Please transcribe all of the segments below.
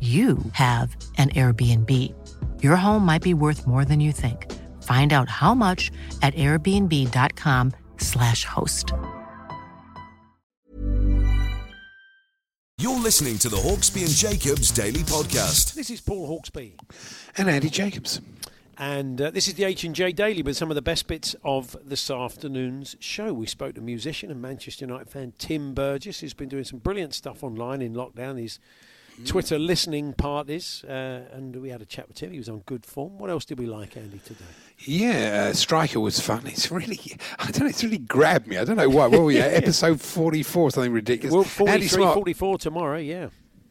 you have an Airbnb. Your home might be worth more than you think. Find out how much at airbnb.com/slash host. You're listening to the Hawksby and Jacobs Daily Podcast. This is Paul Hawksby, And Andy Jacobs. and uh, this is the H and J Daily with some of the best bits of this afternoon's show. We spoke to musician and Manchester United fan Tim Burgess, who's been doing some brilliant stuff online in lockdown. These Twitter listening parties, uh, and we had a chat with him. He was on good form. What else did we like, Andy, today? Yeah, uh, Striker was fun. It's really, I don't know, it's really grabbed me. I don't know why. What were we? Episode 44, something ridiculous. Well, Andy Smart. 44 tomorrow, yeah.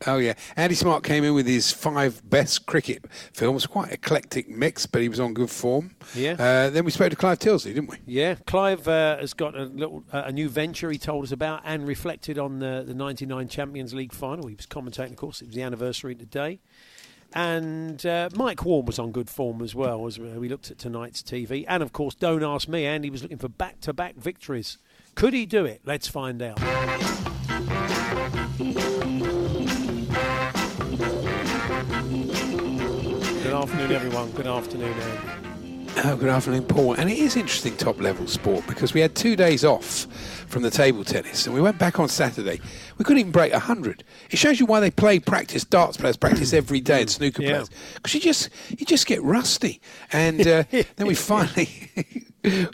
Oh, yeah. Andy Smart came in with his five best cricket films. Quite eclectic mix, but he was on good form. Yeah. Uh, then we spoke to Clive Tyldesley, didn't we? Yeah, Clive uh, has got a little uh, a new venture he told us about and reflected on the the '99 Champions League final. He was commentating, of course. It was the anniversary today, and uh, Mike Warren was on good form as well as we looked at tonight's TV. And of course, don't ask me. Andy was looking for back-to-back victories. Could he do it? Let's find out. Good afternoon, everyone. Good afternoon, Andy. Oh, good afternoon, Paul. And it is interesting top level sport because we had two days off from the table tennis and we went back on Saturday. We couldn't even break 100. It shows you why they play practice, darts players practice every day and snooker Yeah. players. Because you just, you just get rusty. And uh, then we finally,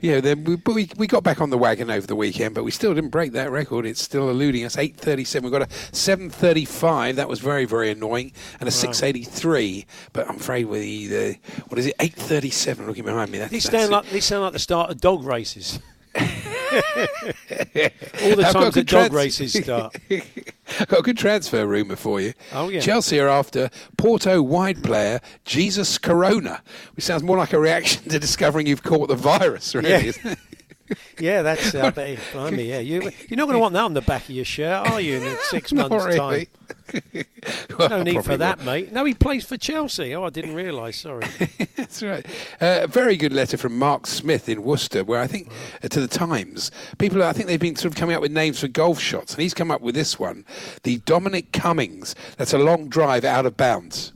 yeah, then we, but we, we got back on the wagon over the weekend, but we still didn't break that record. It's still eluding us. 8.37. We've got a 7.35. That was very, very annoying. And a 6.83. But I'm afraid with the, what is it, 8.37 looking behind me. That's, These sound it. like these sound like the start of dog races. All the I've times that good dog races start. I've got a good transfer rumour for you. Oh, yeah. Chelsea are after Porto wide player Jesus Corona, which sounds more like a reaction to discovering you've caught the virus, really. Yeah. Yeah, that's uh, bet- blimey, yeah. You, you're not going to want that on the back of your shirt, are you? In six months' really. time. Well, No need for that, will. mate. No, he plays for Chelsea. Oh, I didn't realise. Sorry. That's right. Uh, a very good letter from Mark Smith in Worcester, where I think uh, to the Times, people I think they've been sort of coming up with names for golf shots, and he's come up with this one, the Dominic Cummings. That's a long drive out of bounds.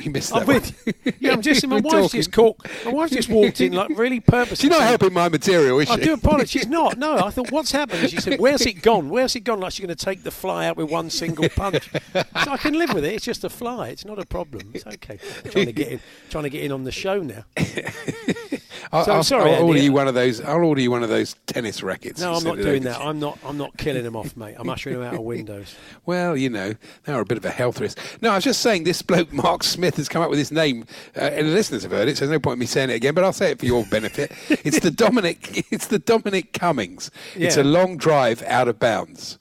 You, you missed that I'm with. Yeah, I'm just. My wife's talking. just caught. My wife just walked in like really purposely. She's not helping my material, is she? I do apologise. She's not. No, I thought, what's happened? She said, "Where's it gone? Where's it gone?" Like she's going to take the fly out with one single punch. so I can live with it. It's just a fly. It's not a problem. It's okay. trying to get in, trying to get in on the show now. I'll, So, I'll, sorry, I'll order Andy. you one of those. I'll order you one of those tennis rackets. No, I'm not doing that. I'm not. I'm not killing them off, mate. I'm ushering them out of windows. Well, you know, they are a bit of a health risk. No, I was just saying this bloke, Mark Smith, has come up with this name, uh, and the listeners have heard it, so there's no point in me saying it again, but I'll say it for your benefit. it's the Dominic It's the Dominic Cummings. It's a long drive out of bounds.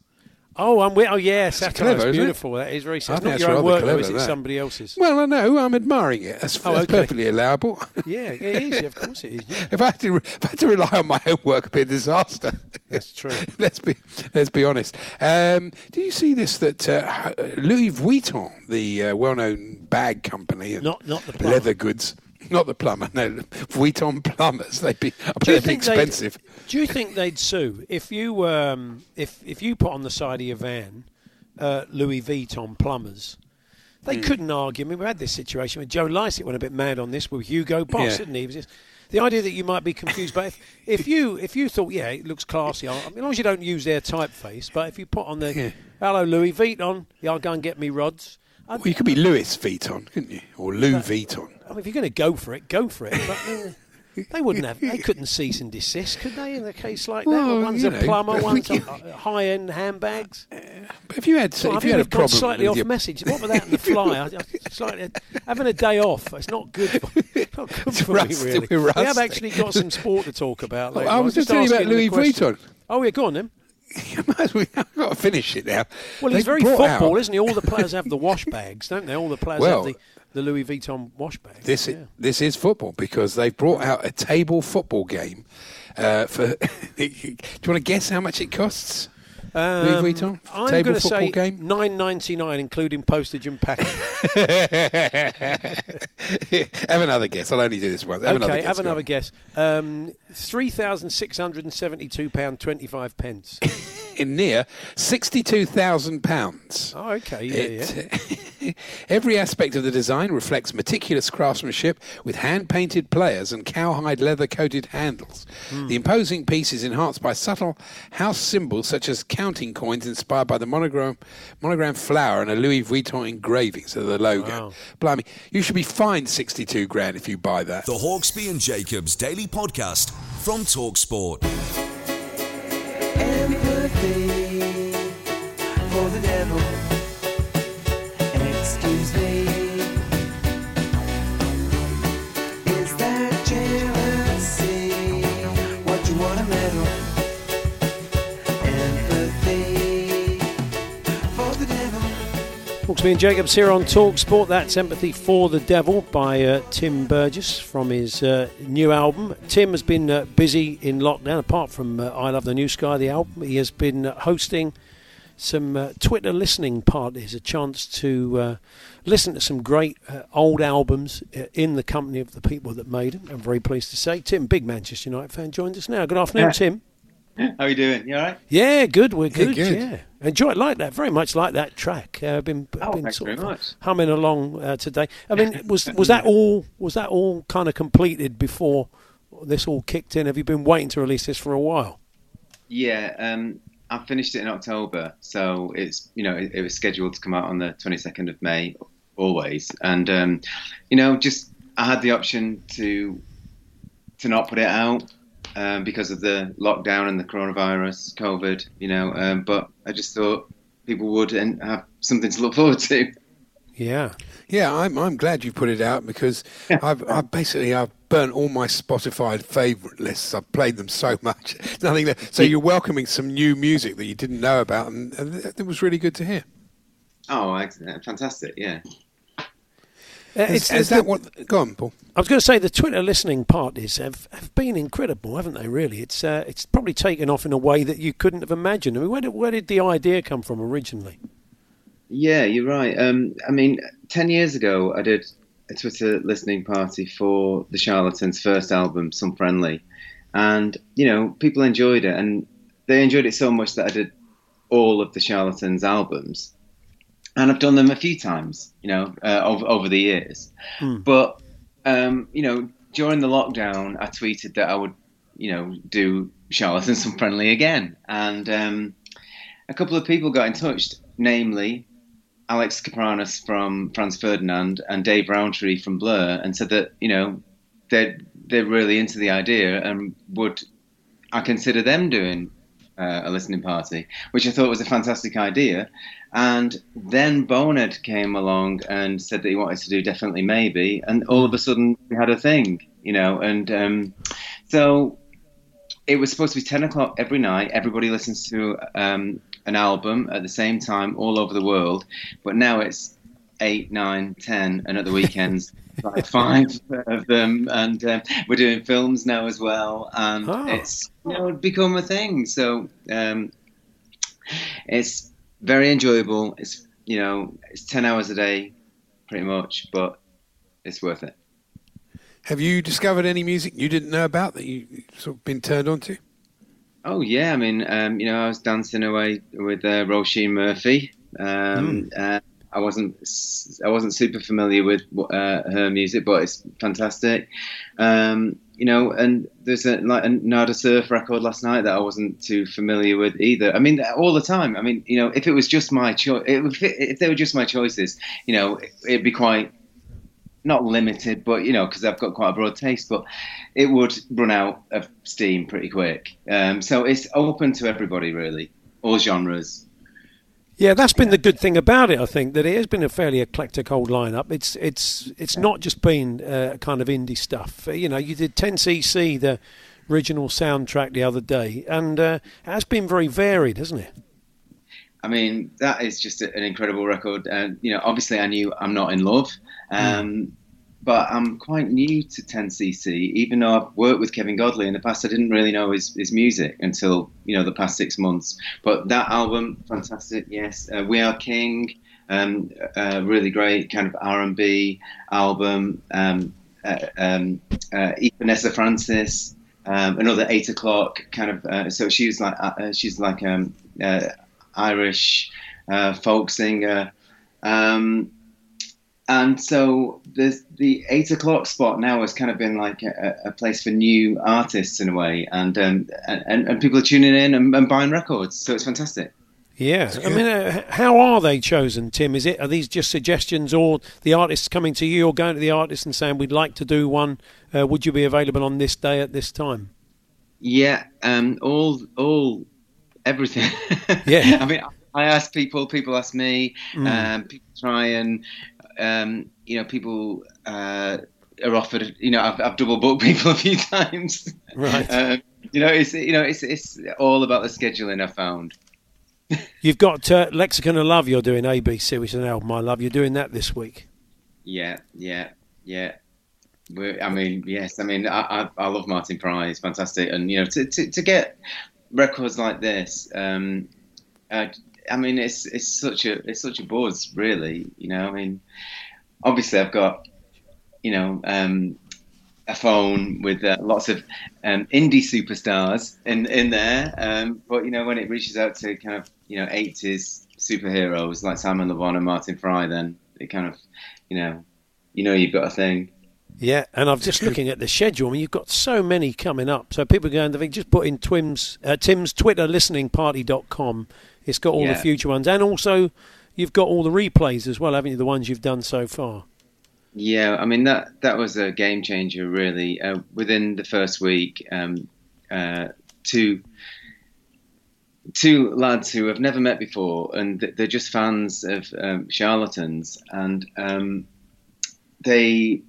Oh, I'm with. Oh, yeah, satire. clever, it? beautiful. That is very. It's not your own work, though, is it? that. Somebody else's. Well, I know, I'm admiring it. That's, Oh, that's okay. perfectly allowable. Yeah, it is. Of course, it is. Yeah. if, I had to, if I had to rely on my own work, it'd be a disaster. That's true. let's be let's be honest. Um, do you see this? That uh, Louis Vuitton, the uh, well-known bag company, Not- not the plumber. leather goods, not the plumber. No, Vuitton plumbers. They'd be, I bet Do they'd be think they'd- expensive. Do you think they'd sue if you um, if if you put on the side of your van uh, Louis Vuitton plumbers? They Hmm. couldn't argue. I mean, we had this situation with Joe Lycett went a bit mad on this with Hugo Boss, Yeah. didn't he? he was just, the idea that you might be confused, but if, if you if you thought, yeah, it looks classy, I mean, as long as you don't use their typeface, but if you put on the Yeah. hello Louis Vuitton, yeah, I'll go and get me rods. Well, you could be Louis Vuitton, couldn't you? Or Lou Vuitton. I mean, if you're going to go for it, go for it. But uh, they wouldn't have. They couldn't cease and desist, could they? In a case like that, Well, one's a know, plumber, one's a high-end handbags. But if you had, I if you had a problem slightly off your, message. What with that in the fly? I, I, slightly, having a day off, it's not good. For, not good It's for rusty, me, really. We have actually got some sport to talk about. Oh, later I was just telling you about Louis. Vuitton. Oh, yeah, go on then. You might as well- I've got to finish it now. Well, he's very football, out- isn't he? All the players have the wash bags, don't they? All the players Well, have the, the Louis Vuitton wash bag. This yeah. is, this is football because they've brought out a table football game. Uh, for do you want to guess how much it costs? Louis Um, Vuitton I'm table going to football say game. nine ninety nine, including postage and packing. have another guess. I'll only do this once. Have another okay, guess. have another on. guess. Um, Three thousand six hundred and seventy-two pound twenty-five pence. In near sixty-two thousand pounds. Oh, okay, yeah, yeah. Every aspect of the design reflects meticulous craftsmanship with hand painted players and cowhide leather coated handles. Hmm. The imposing piece is enhanced by subtle house symbols such as counting coins inspired by the monogram, monogram flower and a Louis Vuitton engraving, so the logo. Wow. Blimey, you should be fined 62 grand if you buy that. The Hawksby and Jacobs Daily Podcast from Talksport. empathy Hawksby and Jacobs here on Talk Sport. That's Empathy for the Devil by uh, Tim Burgess from his uh, new album. Tim has been uh, busy in lockdown, apart from uh, I Love the New Sky, the album. He has been uh, hosting some uh, Twitter listening parties, a chance to uh, listen to some great uh, old albums in the company of the people that made them. I'm very pleased to say. Tim, big Manchester United fan, joins us now. Good afternoon, Yeah. Tim. How are you doing? You all right? Yeah, good. We're good. good. Yeah, enjoy it like that. Very much like that track. Uh, been Oh, been thanks sort very of much. humming along uh, today. I mean, was was that all? Was that all kind of completed before this all kicked in? Have you been waiting to release this for a while? Yeah, um, I finished it in October, so it's you know it, it was scheduled to come out on the 22nd of May, always, and um, you know just I had the option to to not put it out um, because of the lockdown and the coronavirus, COVID, you know, um, but I just thought people would and have something to look forward to. Yeah. Yeah, I'm, I'm glad you put it out because I've, I've basically I've burnt all my Spotify favourite lists. I've played them so much. Nothing left. So you're welcoming some new music that you didn't know about, and, and it was really good to hear. Oh, excellent. fantastic! Yeah. Is, is it's that the- what? Go on, Paul. I was going to say the Twitter listening parties have, have been incredible, haven't they? Really, it's uh, it's probably taken off in a way that you couldn't have imagined. I mean, where did where did the idea come from originally? Yeah, you're right. Um, I mean, 10 years ago, I did a Twitter listening party for the Charlatans' first album, Some Friendly. And, you know, people enjoyed it. And they enjoyed it so much that I did all of the Charlatans' albums. And I've done them a few times, you know, uh, over, over the years. But, um, you know, during the lockdown, I tweeted that I would, you know, do Charlatans Some Friendly again. And um, a couple of people got in touch, namely Alex Kapranos from Franz Ferdinand and Dave Rowntree from Blur, and said that you know they're they're really into the idea and would I consider them doing uh, a listening party, which I thought was a fantastic idea. And then Bonehead came along and said that he wanted to do definitely maybe, and all of a sudden we had a thing, you know, and um, so it was supposed to be 10 o'clock every night. Everybody listens to um, an album at the same time all over the world. But now it's 8, 9, 10, and at the weekends, like five of them. And um, we're doing films now as well. And Oh. it's you know, become a thing. So um, it's very enjoyable. It's, you know, it's 10 hours a day, pretty much, but it's worth it. Have you discovered any music you didn't know about that you sort of been turned on to? Oh yeah, I mean, um, you know, I was dancing away with uh, Roisin Murphy. Um, uh, I wasn't I wasn't super familiar with uh, her music, but it's fantastic. Um, you know, and there's a like a Nada Surf record last night that I wasn't too familiar with either. I mean, all the time. I mean, you know, if it was just my choice, if they were just my choices, you know, it'd be quite not limited, but you know, because I've got quite a broad taste, but it would run out of steam pretty quick. Um, so it's open to everybody, really, all genres. Yeah, that's been the good thing about it. I think that it has been a fairly eclectic old lineup. It's it's it's not just been uh, kind of indie stuff. Uh, You know, you did 10cc, the original soundtrack, the other day, and uh, it has been very varied, hasn't it? I mean, that is just an incredible record. And you know, obviously, I knew I'm not in love, um, but I'm quite new to 10cc. Even though I've worked with Kevin Godley in the past, I didn't really know his, his music until you know the past six months. But that album, fantastic. Yes, uh, We Are King, um, uh, really great kind of R&B album. Um, uh, um, uh, Vanessa Francis. Um, another eight o'clock kind of. Uh, so she was like she's like um, Irish folk singer. Um, and so the the eight o'clock spot now has kind of been like a, a place for new artists in a way, and um, and, and people are tuning in and, and buying records, so it's fantastic. Yeah, I mean, uh, how are they chosen, Tim? Is it are these just suggestions, or the artists coming to you, or going to the artists and saying, "We'd like to do one. Uh, would you be available on this day at this time?" Yeah, um, all all everything. Yeah. I mean, I ask people, people ask me, Mm. um, people try and um, you know, people uh, are offered. You know, I've, I've double booked people a few times. Right. Um, you know, it's you know, it's it's all about the scheduling. I found. You've got uh, Lexicon of Love. You're doing ABC, which is an album I love. You're doing that this week. Yeah, yeah, yeah. We're, I mean, yes. I mean, I, I, I love Martin Fry. He's fantastic, and you know, to, to, to get records like this, um, uh, I mean, it's it's such a it's such a buzz, really. You know, I mean, obviously, I've got you know um, a phone with uh, lots of um, indie superstars in in there, um, but you know, when it reaches out to kind of you know 80s superheroes like Simon Le Bon and Martin Fry, then it kind of you know you know you've got a thing. Yeah, and I'm just looking at the schedule. I mean, you've got so many coming up. So people are going to think, just put in Twim's, uh, Tim's Twitter listening party.com. It's got all the future ones. And also, you've got all the replays as well, haven't you? The ones you've done so far. Yeah, I mean that that was a game changer, really. Uh, within the first week, um, uh, two two lads who have never met before, and they're just fans of um, charlatans, and um, they,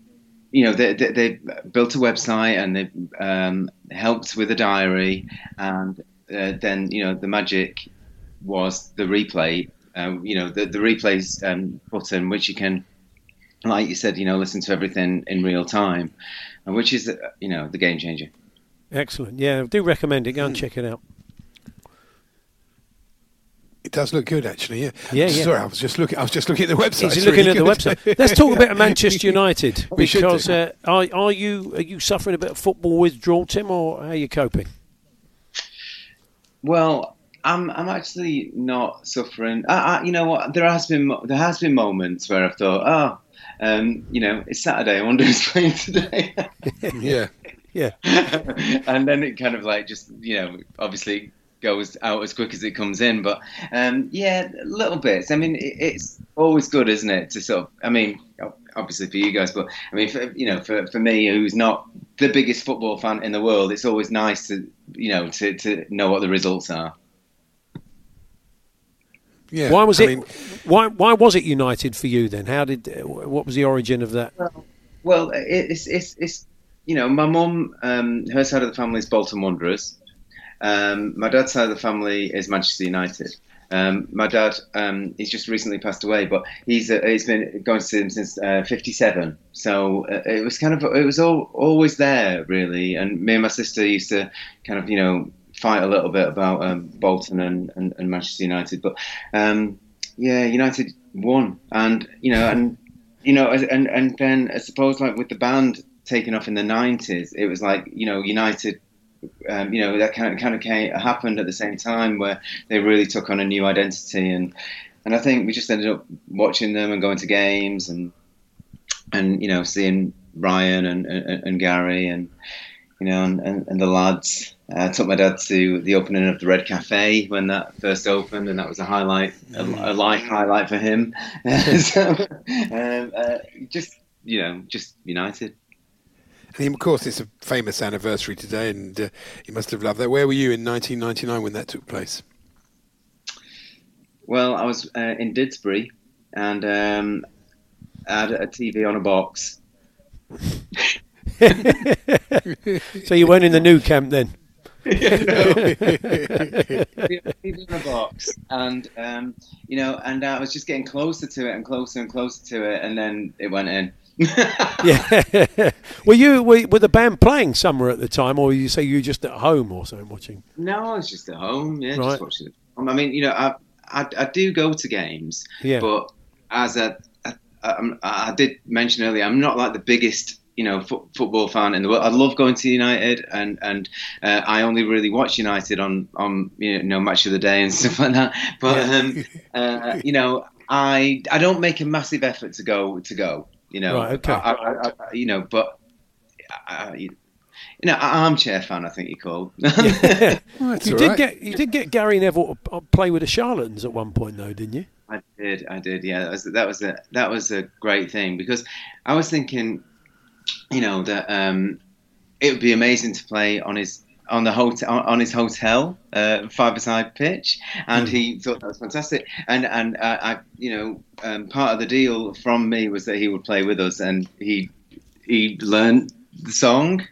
you know, they, they, they built a website and they um, helped with a diary, and uh, then you know the magic was the replay. Um, you know, the the replays um, button, which you can like you said, you know, listen to everything in real time, and which is, uh, you know, the game changer. Excellent. Yeah, I do recommend it. Go Hmm. and check it out. It does look good, actually. Yeah. Yeah, yeah. Sorry, I was just looking. I was just looking at the website. Is he looking really at the website? Let's talk about Manchester United We should do. because uh, are, are you are you suffering a bit of football withdrawal, Tim, or how are you coping? Well, I'm I'm actually not suffering. I, I, you know what? There has been there has been moments where I've thought, oh, um, you know, it's Saturday. I wonder who's playing today. yeah. Yeah. and then it kind of like just you know obviously goes out as quick as it comes in but um yeah little bits i mean it, it's always good isn't it to sort of i mean obviously for you guys but i mean for, you know for, for me who's not the biggest football fan in the world it's always nice to you know to, to know what the results are Yeah. Why was I it? mean, why why was it United for you then? How did? uh, What was the origin of that? Well, it- it's it's it's you know my mum, um, her side of the family is Bolton Wanderers. Um, my dad's side of the family is Manchester United. Um, my dad, um, he's just recently passed away, but he's uh, he's been going to see him since uh, '57. So uh, it was kind of it was all, always there really. And me and my sister used to kind of you know fight a little bit about um, Bolton and, and, and Manchester United, but um, yeah, United won, and you know and you know, and and then I suppose like with the band taking off in the nineties, it was like you know United, um, you know that kind of kind of came, happened at the same time where they really took on a new identity and and I think we just ended up watching them and going to games and and you know seeing Ryan and and, and Gary and you know and, and, and the lads. Uh, I took my dad to the opening of the Red Cafe when that first opened, and that was a highlight, a, a life highlight for him. so, um, uh, just you know, just United. And of course, it's a famous anniversary today, and uh, you must have loved that. Where were you in 1999 when that took place? Well, I was uh, in Didsbury, and um, I had a TV on a box. So you weren't in the Nou Camp then? TV on a box, and um, you know, and I was just getting closer to it and closer and closer to it, and then it went in. Yeah. were you were, were the band playing somewhere at the time, or you say you were just at home or something watching? No, I was just at home. Yeah, Right. just watching it. I mean, you know, I, I I do go to games, Yeah. but as a, a, a I did mention earlier, I'm not like the biggest you know fo- football fan in the world. I love going to United, and and uh, I only really watch United on on you know match of the day and stuff like that. But um, uh, you know, I I don't make a massive effort to go to go. You know, Right, okay. I, I, I, you know, but. I, you know, armchair fan, I think you call. Oh, that's you did right. get you did get Gary Neville to uh, play with the Charlatans at one point, though, didn't you? I did, I did. Yeah, that was that was a that was a great thing because I was thinking, you know, that um, it would be amazing to play on his on the hotel on his hotel uh, five-a-side pitch, and he thought that was fantastic. And and uh, I, you know, um, part of the deal from me was that he would play with us, and he he learned the song,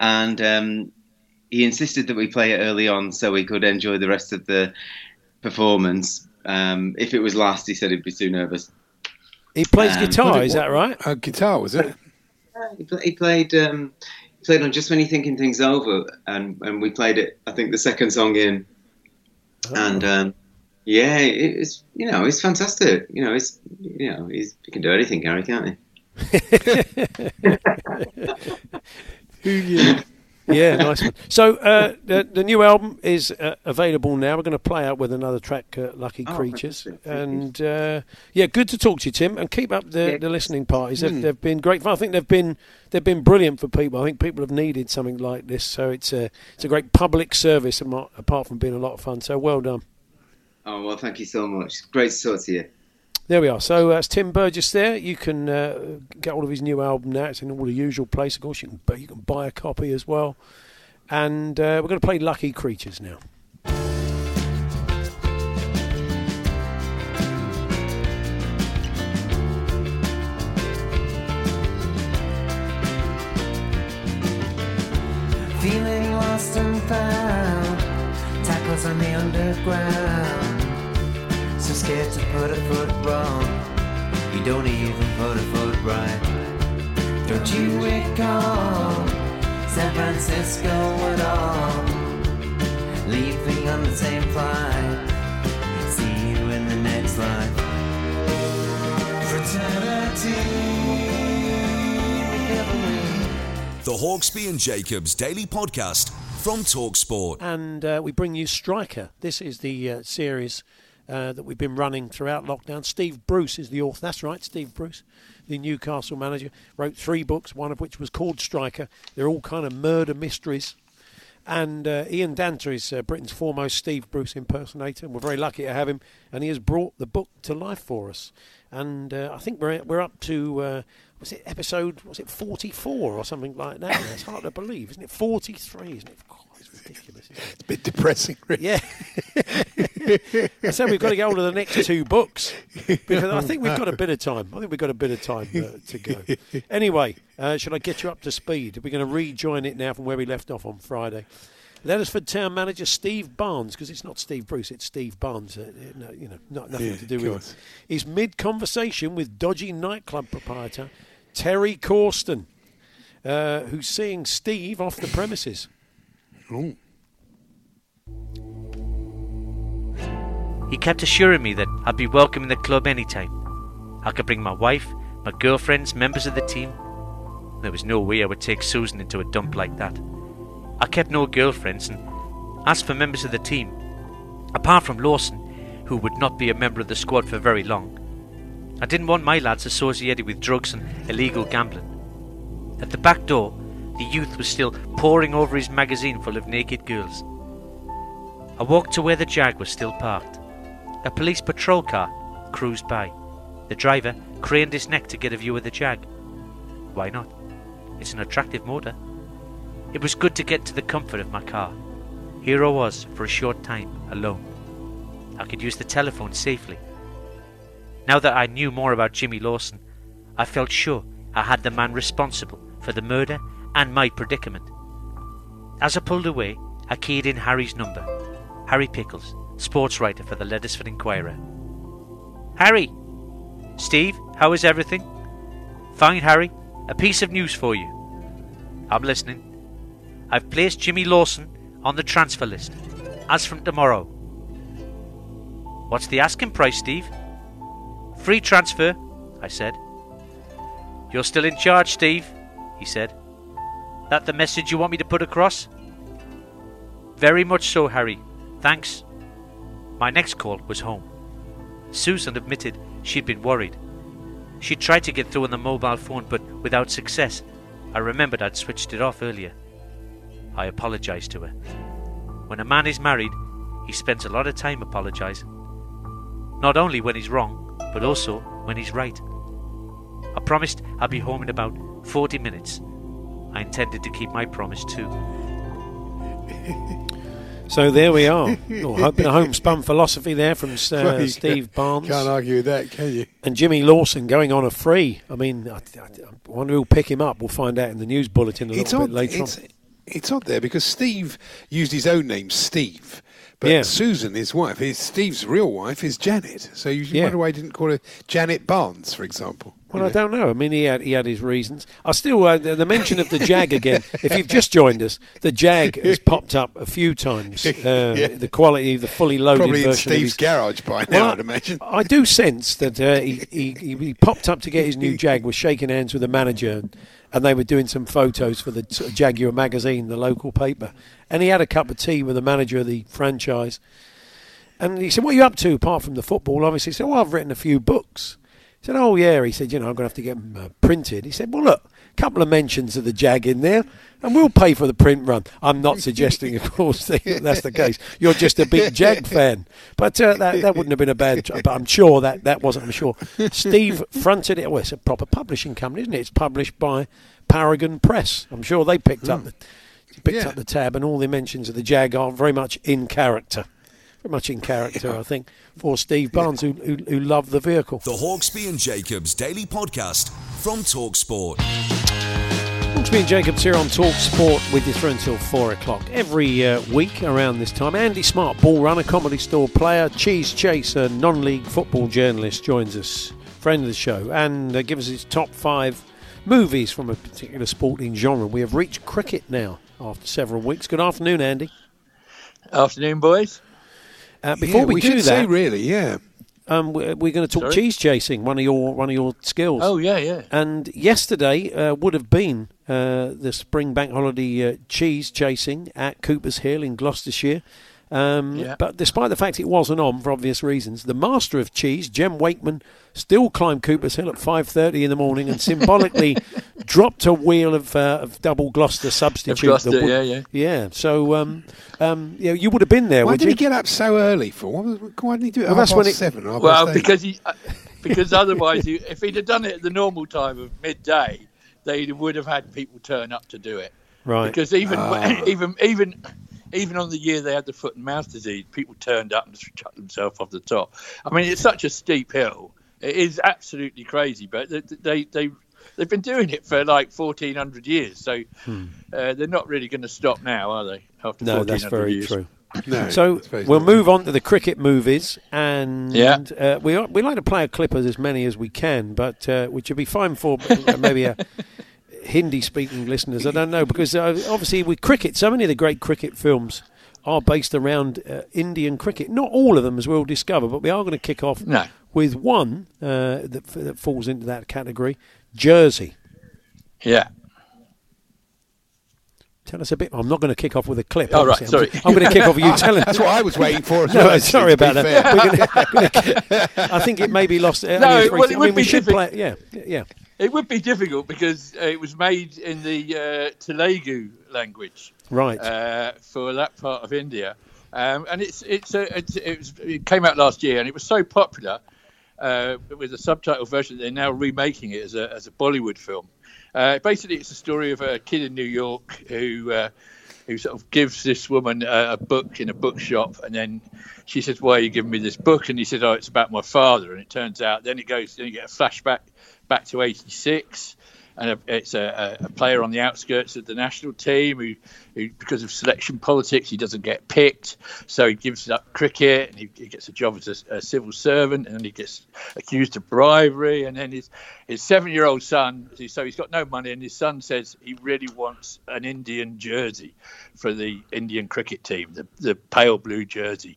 and um, he insisted that we play it early on so we could enjoy the rest of the performance. Um, if it was last, he said he'd be too nervous. He plays Um, guitar, what- is that right? Uh, guitar was it? He, pl- he played um, he played on just when you're thinking things over, and and we played it. I think the second song in, and um, yeah, it, it's you know it's fantastic. You know, it's you know he's, he can do anything, Gary, can't he? yeah, nice one. So uh, the, the new album is uh, available now. We're going to play out with another track, uh, "Lucky Oh, Creatures,". And uh, yeah, good to talk to you, Tim, and keep up the, Yeah. the listening parties. They've, they've been great fun. I think they've been they've been brilliant for people. I think people have needed something like this, so it's a it's a great public service, apart from being a lot of fun. So well done. Oh well, thank you so much. Great to talk to you. There we are. So uh, it's Tim Burgess there. You can uh, get all of his new album now. It's in all the usual places. Of course, you can, you can buy a copy as well. And uh, we're going to play Lucky Creatures now. Feeling lost and found. Tackles on the underground. So scared to put a foot wrong. You don't even put a foot right. Don't you recall San Francisco at all? Leaving on the same flight. See you in the next life. Fraternity. The Hawksby and Jacobs Daily Podcast from Talksport. And uh, we bring you Striker. This is the uh, series uh, that we've been running throughout lockdown. Steve Bruce is the author. That's right, Steve Bruce, the Newcastle manager, wrote three books, one of which was called Striker. They're all kind of murder mysteries. And uh, Ian Danter is uh, Britain's foremost Steve Bruce impersonator. We're very lucky to have him, and he has brought the book to life for us. And uh, I think we're we're up to uh, was it episode was it forty four or something like that? It's hard to believe, isn't it? Forty three, isn't it? Ridiculous. It's a bit depressing, really. Yeah. I said we've got to go hold of the next two books because I think we've got a bit of time. I think we've got a bit of time uh, to go. Anyway, uh, should I get you up to speed? We're going to rejoin it now from where we left off on Friday. Leddersford Town manager Steve Barnes, because it's not Steve Bruce, it's Steve Barnes. Uh, no, you know, not, nothing Yeah, to do with course. He's mid conversation with dodgy nightclub proprietor Terry Corsten, uh, who's seeing Steve off the premises. He kept assuring me that I'd be welcome in the club anytime. I could bring my wife, my girlfriends, members of the team. There was no way I would take Susan into a dump like that. I kept no girlfriends, and as for members of the team, apart from Lawson, who would not be a member of the squad for very long. I didn't want my lads associated with drugs and illegal gambling. At the back door, the youth was still poring over his magazine full of naked girls. I walked to where the Jag was still parked. A police patrol car cruised by. The driver craned his neck to get a view of the Jag. Why not? It's an attractive motor. It was good to get to the comfort of my car. Here I was for a short time, alone. I could use the telephone safely. Now that I knew more about Jimmy Lawson, I felt sure I had the man responsible for the murder and my predicament. As I pulled away, I keyed in Harry's number. Harry Pickles, sports writer for the Leddersford Inquirer. Harry! Steve, how is everything? Fine, Harry. A piece of news for you. I'm listening. I've placed Jimmy Lawson on the transfer list, as from tomorrow. What's the asking price, Steve? Free transfer, I said. You're still in charge, Steve, he said. That the message you want me to put across? Very much so, Harry. Thanks. My next call was home. Susan admitted she'd been worried. She tried to get through on the mobile phone, but without success. I remembered I'd switched it off earlier. I apologized to her. When a man is married, he spends a lot of time apologizing. Not only when he's wrong, but also when he's right. I promised I'd be home in about 40 minutes. I intended to keep my promise too. So there we are. Oh, bit of homespun philosophy there from uh, Well, you Steve Barnes. Can't argue with that, can you? And Jimmy Lawson going on a free. I mean, I, I, I wonder who'll pick him up. We'll find out in the news bulletin a little It's bit odd. later It's, on. it's odd there because Steve used his own name, Steve. But Yeah. Susan, his wife, his Steve's real wife is Janet. So you Yeah. wonder why he didn't call her Janet Barnes, for example. Well, I don't know. I mean, he had he had his reasons. I still uh, the, the mention of the Jag again. if you've just joined us, the Jag has popped up a few times. Uh, Yeah. The quality, of the fully loaded Probably in version. of Steve's his- garage by now, Well, I'd imagine. I do sense that uh, he, he, he he popped up to get his new Jag, was shaking hands with the manager, and, and they were doing some photos for the Jaguar magazine, the local paper. And he had a cup of tea with the manager of the franchise. And he said, What are you up to apart from the football? Obviously, he said, Well, I've written a few books. He said, Oh, yeah. He said, You know, I'm going to have to get them uh, printed. He said, Well, look, couple of mentions of the Jag in there, and we'll pay for the print run. I'm not suggesting, of course, that that's the case. You're just a big Jag fan. But uh, that, that wouldn't have been a bad But I'm sure that, that wasn't, I'm sure. Steve fronted it. Well, it's a proper publishing company, isn't it? It's published by Paragon Press. I'm sure they picked up the picked Yeah. up the tab, and all the mentions of the Jag are very much in character. Very much in character, I think, for Steve Barnes, who, who, who loved the vehicle. The Hawksby and Jacobs Daily Podcast from Talksport. Hawksby and Jacobs here on Talk Sport with you through until four o'clock every uh, week around this time. Andy Smart, ball runner, comedy store player, cheese chaser, non-league football journalist, joins us, friend of the show, and uh, gives us his top five movies from a particular sporting genre. We have reached cricket now after several weeks. Good afternoon, Andy. Afternoon, boys. Uh, before Yeah, we, we do that, say really, yeah. um, we're, we're going to talk Sorry? cheese chasing, one of your one of your skills. Oh yeah, yeah. And yesterday uh, would have been uh, the spring bank holiday uh, cheese chasing at Cooper's Hill in Gloucestershire. Um, Yeah. But despite the fact it wasn't on for obvious reasons, the master of cheese, Jem Wakeman, still climbed Cooper's Hill at 5.30 in the morning and symbolically dropped a wheel of, uh, of double Gloucester substitute. Gloucester, that would- yeah, yeah. Yeah, so um, um, you, know, you would have been there, Why would did you? he get up so early for? Why didn't he do it Well, at that's when past it- seven? Well, because he, uh, because otherwise, he, if he'd have done it at the normal time of midday, they would have had people turn up to do it. right. Because even Ah. even even even on the year they had the foot and mouth disease, people turned up and just chucked themselves off the top. I mean, it's such a steep hill. It is absolutely crazy, but they they. they They've been doing it for like 1,400 years, so uh, they're not really going to stop now, are they? After Hmm. no, that's very years. true. No, So I we'll not. move on to the cricket movies, and Yeah. uh, we we like to play a clip of as many as we can, but uh, which would be fine for uh, maybe a Hindi-speaking listeners. I don't know because uh, obviously with cricket, so many of the great cricket films are based around uh, Indian cricket. Not all of them, as we'll discover, but we are going to kick off No. with one uh, that, that falls into that category: Jersey. Yeah. Tell us a bit. I'm not going to kick off with a clip. Oh, right, sorry. I'm, I'm going to kick off with you telling. That's what I was waiting for. As No, well, sorry about that. Gonna- gonna- I think it may be lost. uh, No, only a three- well, it I would mean, we be should difficult. play. Yeah, yeah. It would be difficult because it was made in the uh, Telugu language, Right. Uh, for that part of India, um, and it's it's, a, it's it, was, it came out last year, and it was so popular uh, with a subtitle version. They're now remaking it as a as a Bollywood film. Uh, basically, it's the story of a kid in New York who. Uh, who sort of gives this woman a, a book in a bookshop, and then she says, "Why are you giving me this book?" And he said, "Oh, it's about my father." And it turns out, then it goes, then you get a flashback back to '86, and a, it's a, a, player on the outskirts of the national team who, who, because of selection politics, he doesn't get picked, so he gives up cricket and he, he gets a job as a, a civil servant, and then he gets accused of bribery, and then his his seven-year-old son, so he's got no money, and his son says he really wants an Indian jersey for the Indian cricket team, the the pale blue jersey.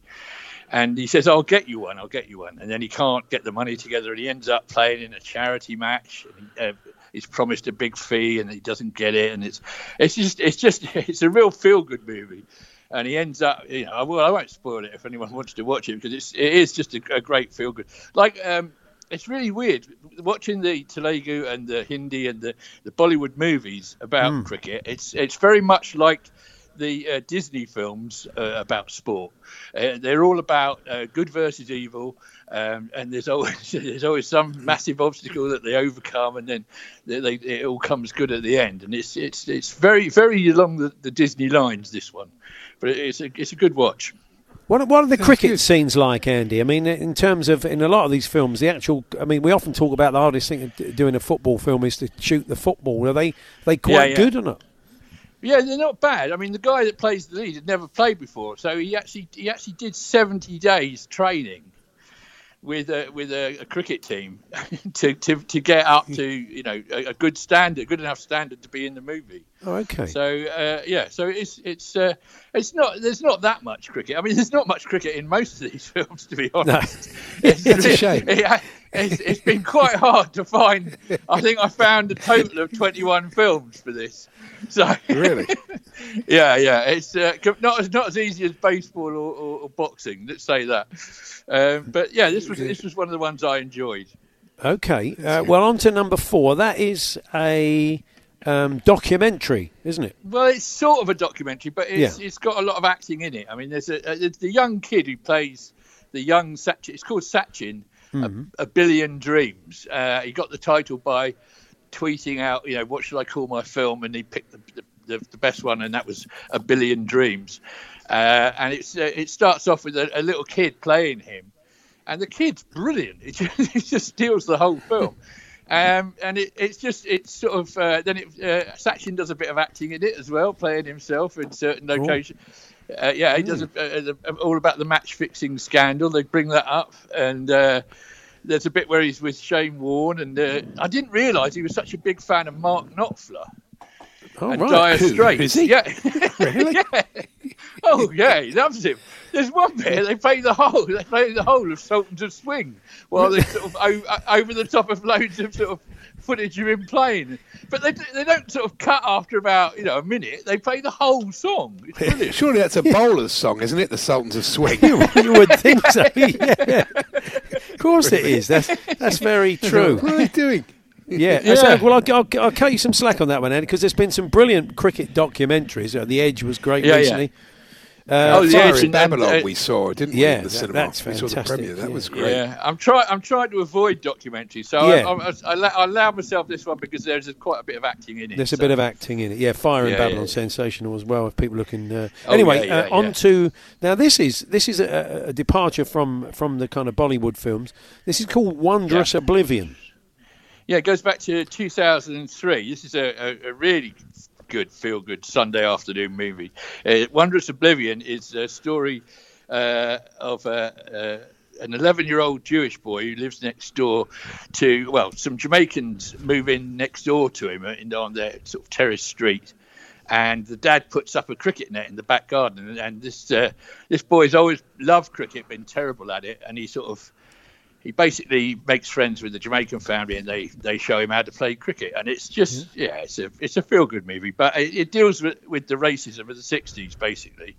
And he says, "I'll get you one. I'll get you one." And then he can't get the money together, and he ends up playing in a charity match. And he, uh, he's promised a big fee, and he doesn't get it. And it's it's just it's just it's a real feel good movie. And he ends up, you know, well, I won't spoil it if anyone wants to watch it because it's it is just a, a great feel good. Like um, it's really weird watching the Telugu and the Hindi and the, the Bollywood movies about Mm. cricket. It's it's very much like the uh, Disney films uh, about sport. Uh, they're all about uh, good versus evil, um, and there's always there's always some massive obstacle that they overcome, and then they, they, it all comes good at the end. And it's it's it's very very along the, the Disney lines. This one, but it's a it's a good watch. What, what are the cricket scenes like, Andy? I mean, in terms of in a lot of these films, the actual. I mean, we often talk about the hardest thing of d- doing a football film is to shoot the football. Are they they quite Yeah, yeah. good or not? Yeah, they're not bad. I mean, the guy that plays the lead had never played before, so he actually he actually did seventy days training with a with a, a cricket team to, to to get up to you know a, a good standard, good enough standard to be in the movie. Oh, okay. So uh, yeah, so it's it's uh, it's not there's not that much cricket. I mean, there's not much cricket in most of these films, to be honest. It's, It's a shame. it- it's, it's been quite hard to find. I think I found a total of 21 films for this. So Really? yeah, yeah, it's uh, not as not as easy as baseball or, or, or boxing. Let's say that. Um, but yeah, this was this was one of the ones I enjoyed. Okay. Uh, well, on to number four. That is a um, documentary, isn't it? Well, it's sort of a documentary, but it's, Yeah. it's got a lot of acting in it. I mean, there's a, there's the young kid who plays the young Sachin. It's called Sachin, a, a Billion Dreams. Uh, he got the title by tweeting out, you know, what should I call my film, and he picked the, the, the, the best one, and that was A Billion Dreams. Uh, and it's uh, it starts off with a, a little kid playing him, and the kid's brilliant. It just, it just steals the whole film. Um, and it, it's just it's sort of uh, then it uh, Sachin does a bit of acting in it as well, playing himself in certain locations. Uh, yeah, he does a, a, a, all about the match fixing scandal. They bring that up, and uh, there's a bit where he's with Shane Warne, and uh, I didn't realise he was such a big fan of Mark Knopfler Oh, and right. Dire Who? Straits. Is he? Yeah. Really? yeah. Oh yeah, he loves him. There's one bit they play the whole they play the whole of Sultans of Swing while they sort of o- over the top of loads of sort of footage of him playing. But they they don't sort of cut after about you know a minute. They play the whole song. It's brilliant. Surely that's a bowler's song, isn't it? The Sultans of Swing. you would think so. Yeah. Of course it is. That's that's very true. What are they doing? Yeah. Yeah. So, well, I'll, I'll, I'll cut you some slack on that one, Andy, because there's been some brilliant cricket documentaries. Uh, the Edge was great Yeah, yeah. recently. Uh, Oh, The Edge in and- and, Babylon uh, we saw, didn't we? Yeah, in the that- cinema. that's we saw the premiere. That yeah. was great. Yeah, I'm trying. I'm trying to avoid documentaries, so Yeah. I, I, I, allow- I allow myself this one because there's quite a bit of acting in it. There's a bit of acting in it. Yeah, Fire in Babylon, yeah. sensational as well. If people looking. Uh, Oh, anyway, yeah, yeah, uh, on to now. This is this is a, a departure from from the kind of Bollywood films. This is called Wondrous Oblivion. Yeah, it goes back to 2003. This is a, a, a really good, feel good Sunday afternoon movie. Uh, Wondrous Oblivion is a story uh, of uh, an 11 year old Jewish boy who lives next door to, well, some Jamaicans move in next door to him uh, in, on their sort of terrace street. And the dad puts up a cricket net in the back garden, and, and this uh, this boy's always loved cricket, been terrible at it, and he sort of he basically makes friends with the Jamaican family, and they, they show him how to play cricket. And it's just yeah, it's a it's a feel good movie, but it, it deals with, with the racism of the '60s basically.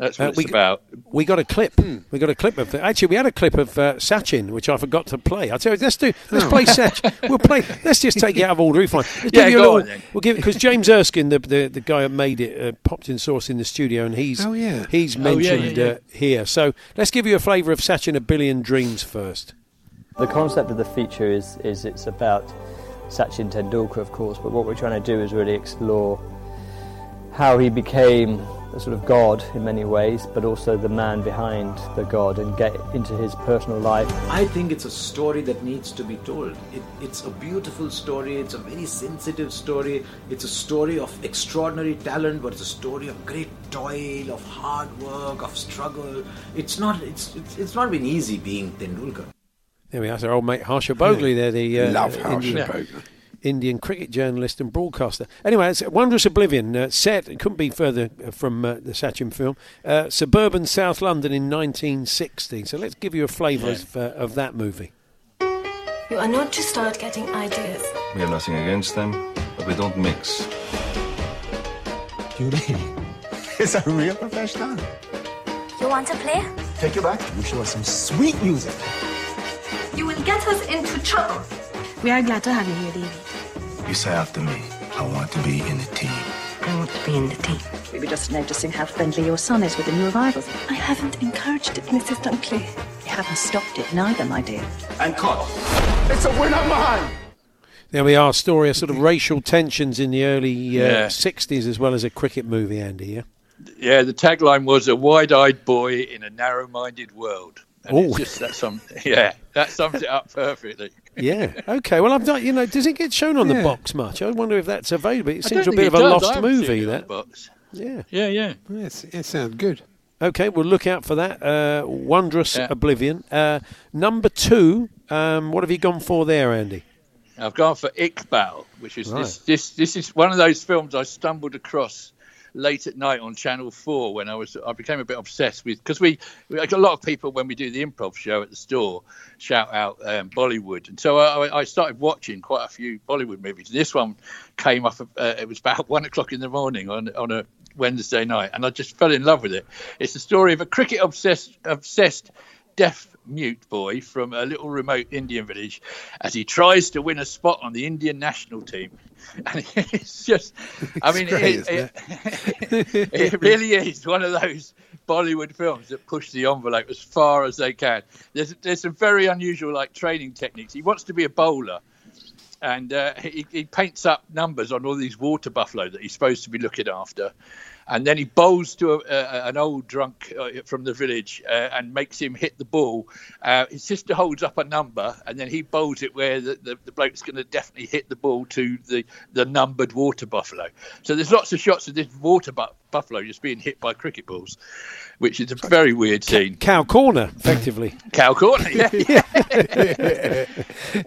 That's what Uh, it's we- about. We got a clip. We got a clip of actually. We had a clip of uh, Sachin, which I forgot to play. I tell you, let's do. Let's play Sachin. We'll play. Let's just take it out of order. Fine. Let's Oh. Yeah, give you a go little. on then. We'll give because James Erskine, the, the the guy that made it, uh, popped in source in the studio, and he's Oh, yeah. he's Oh, yeah, mentioned yeah, yeah. Uh, here. So let's give you a flavour of Sachin, a billion dreams first. The concept of the feature is, is it's about Sachin Tendulkar, of course, but what we're trying to do is really explore how he became a sort of god in many ways, but also the man behind the god and get into his personal life. I think it's a story that needs to be told. It, it's a beautiful story, it's a very sensitive story, it's a story of extraordinary talent, but it's a story of great toil, of hard work, of struggle. It's not, it's, it's, it's not been easy being Tendulkar. There we are. That's our old mate Harsha Bhogle. There, the uh, Love Harsha Indian, Bhogle. Indian cricket journalist and broadcaster. Anyway, it's Wondrous Oblivion. Uh, set it couldn't be further uh, from uh, the Sachin film. Uh, suburban South London in 1960. So let's give you a flavour of, uh, of that movie. You are not to start getting ideas. We have nothing against them, but we don't mix. Judy, is a real professional. You want to play? Take you back. You show us some sweet music. You will get us into trouble. We are glad to have you here, David. You say after me, I want to be in the team. I want to be in the team. We were just noticing how friendly your son is with the new arrivals. I haven't encouraged it, Mrs. Dunkley. You haven't stopped it neither, my dear. And cut. It's a win of mine. There we are. Story of sort of racial tensions in the early uh, Yeah. 60s as well as a cricket movie, Andy. Yeah. Yeah, the tagline was a wide-eyed boy in a narrow-minded world. And Oh. just that sum, yeah, that sums it up perfectly. Yeah. Okay. Well, I've done. You know, does it get shown on the box much? I wonder if that's available. It seems a bit of a does. Lost haven't seen movie. it on That. the box. Yeah. Yeah, yeah. Yes, it sounds good. Okay, we'll look out for that. Uh, Wondrous Yeah. Oblivion. Uh, number two. Um, what have you gone for there, Andy? I've gone for Iqbal, which is Right. this, this. This is one of those films I stumbled across late at night on Channel Four when I was. I became a bit obsessed with because we, we like a lot of people when we do the improv show at the store shout out um, Bollywood, and so I, I started watching quite a few Bollywood movies. This one came up. Uh, it was about one o'clock in the morning on on a Wednesday night, and I just fell in love with it. It's the story of a cricket obsessed obsessed deaf mute boy from a little remote Indian village as he tries to win a spot on the Indian national team. And it's just, I It's mean, great, it, isn't it, it really is one of those Bollywood films that push the envelope as far as they can. There's there's some very unusual like training techniques. He wants to be a bowler, and uh, he, he paints up numbers on all these water buffalo that he's supposed to be looking after. And then he bowls to a, a, an old drunk uh, from the village uh, and makes him hit the ball. Uh, his sister holds up a number, and then he bowls it where the, the, the bloke's going to definitely hit the ball to the, the numbered water buffalo. So there's lots of shots of this water bu- buffalo just being hit by cricket balls, which is a very weird scene. Cow Corner, effectively. Cow corner, yeah. yeah.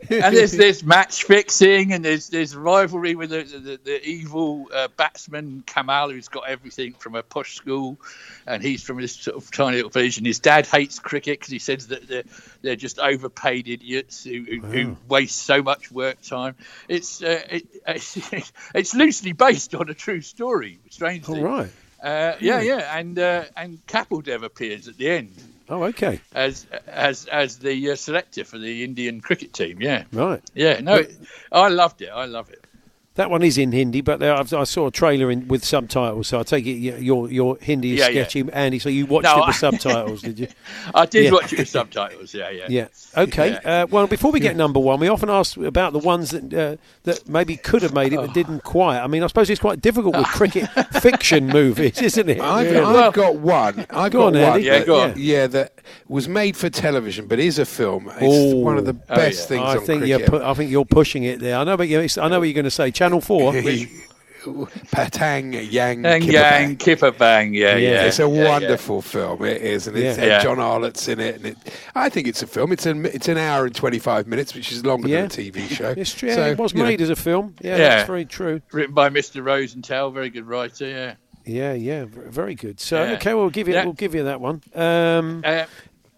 and there's there's match fixing, and there's there's rivalry with the the, the evil uh, batsman Kamal, who's got everything from a posh school, and he's from this sort of tiny little village. And his dad hates cricket because he says that they're they're just overpaid idiots who, who, who waste so much work time. It's uh, it, it's, it's loosely based on a true story. Strangely, All right. Uh, yeah, yeah, and uh, and Kapil Dev appears at the end Oh, okay. as as as the uh, selector for the Indian cricket team. Yeah, Right. yeah. No, I loved it. I love it. That one is in Hindi, but there, I've, I saw a trailer in, with subtitles, so I take it your your Hindi is Yeah, yeah. sketchy, Andy. So you watched No, it with I- subtitles, did you? I did Yeah. watch it with subtitles. Yeah, yeah. Yeah. Okay. Yeah. Uh, well, before we get number one, we often ask about the ones that uh, that maybe could have made it but didn't quite. I mean, I suppose it's quite difficult with cricket fiction movies, isn't it? I've, Really? I've got one. I've Go got on, one. Andy. Yeah, that- go on. Yeah, that was made for television, but is a film. It's Oh. one of the Oh, best yeah. things I on think cricket. you're. Pu- I think you're pushing it there. I know, but you I know what you're going to say. Channel Four. P'tang Yang And Kipper Yang Bang. Kipperbang. Yeah, Yeah. yeah. It's a yeah, yeah. wonderful film. It is, and it's Yeah. Yeah. John Arlott's in it. And it, I think it's a film. It's an it's an hour and twenty five minutes, which is longer Yeah. than a TV show. It's true. So, it was you know, made as a film. Yeah, Yeah. that's very true. Written by Mr. Rosenthal, very good writer. Yeah. Yeah, yeah, very good. So Yeah. okay, we'll give you Yeah. we'll give you that one. Um, Uh,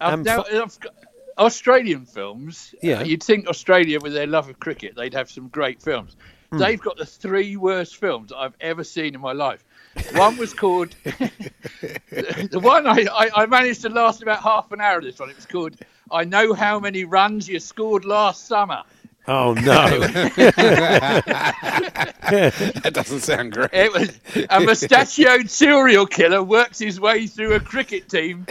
I've, now, fi- I've, got, Australian films. Yeah. uh, you'd think Australia, with their love of cricket, they'd have some great films. Hmm. They've got the three worst films I've ever seen in my life. One was called the one I, I, I managed to last about half an hour. of This one, it was called "I Know How Many Runs You Scored Last Summer." Oh no! that doesn't sound great. It was a mustachioed serial killer works his way through a cricket team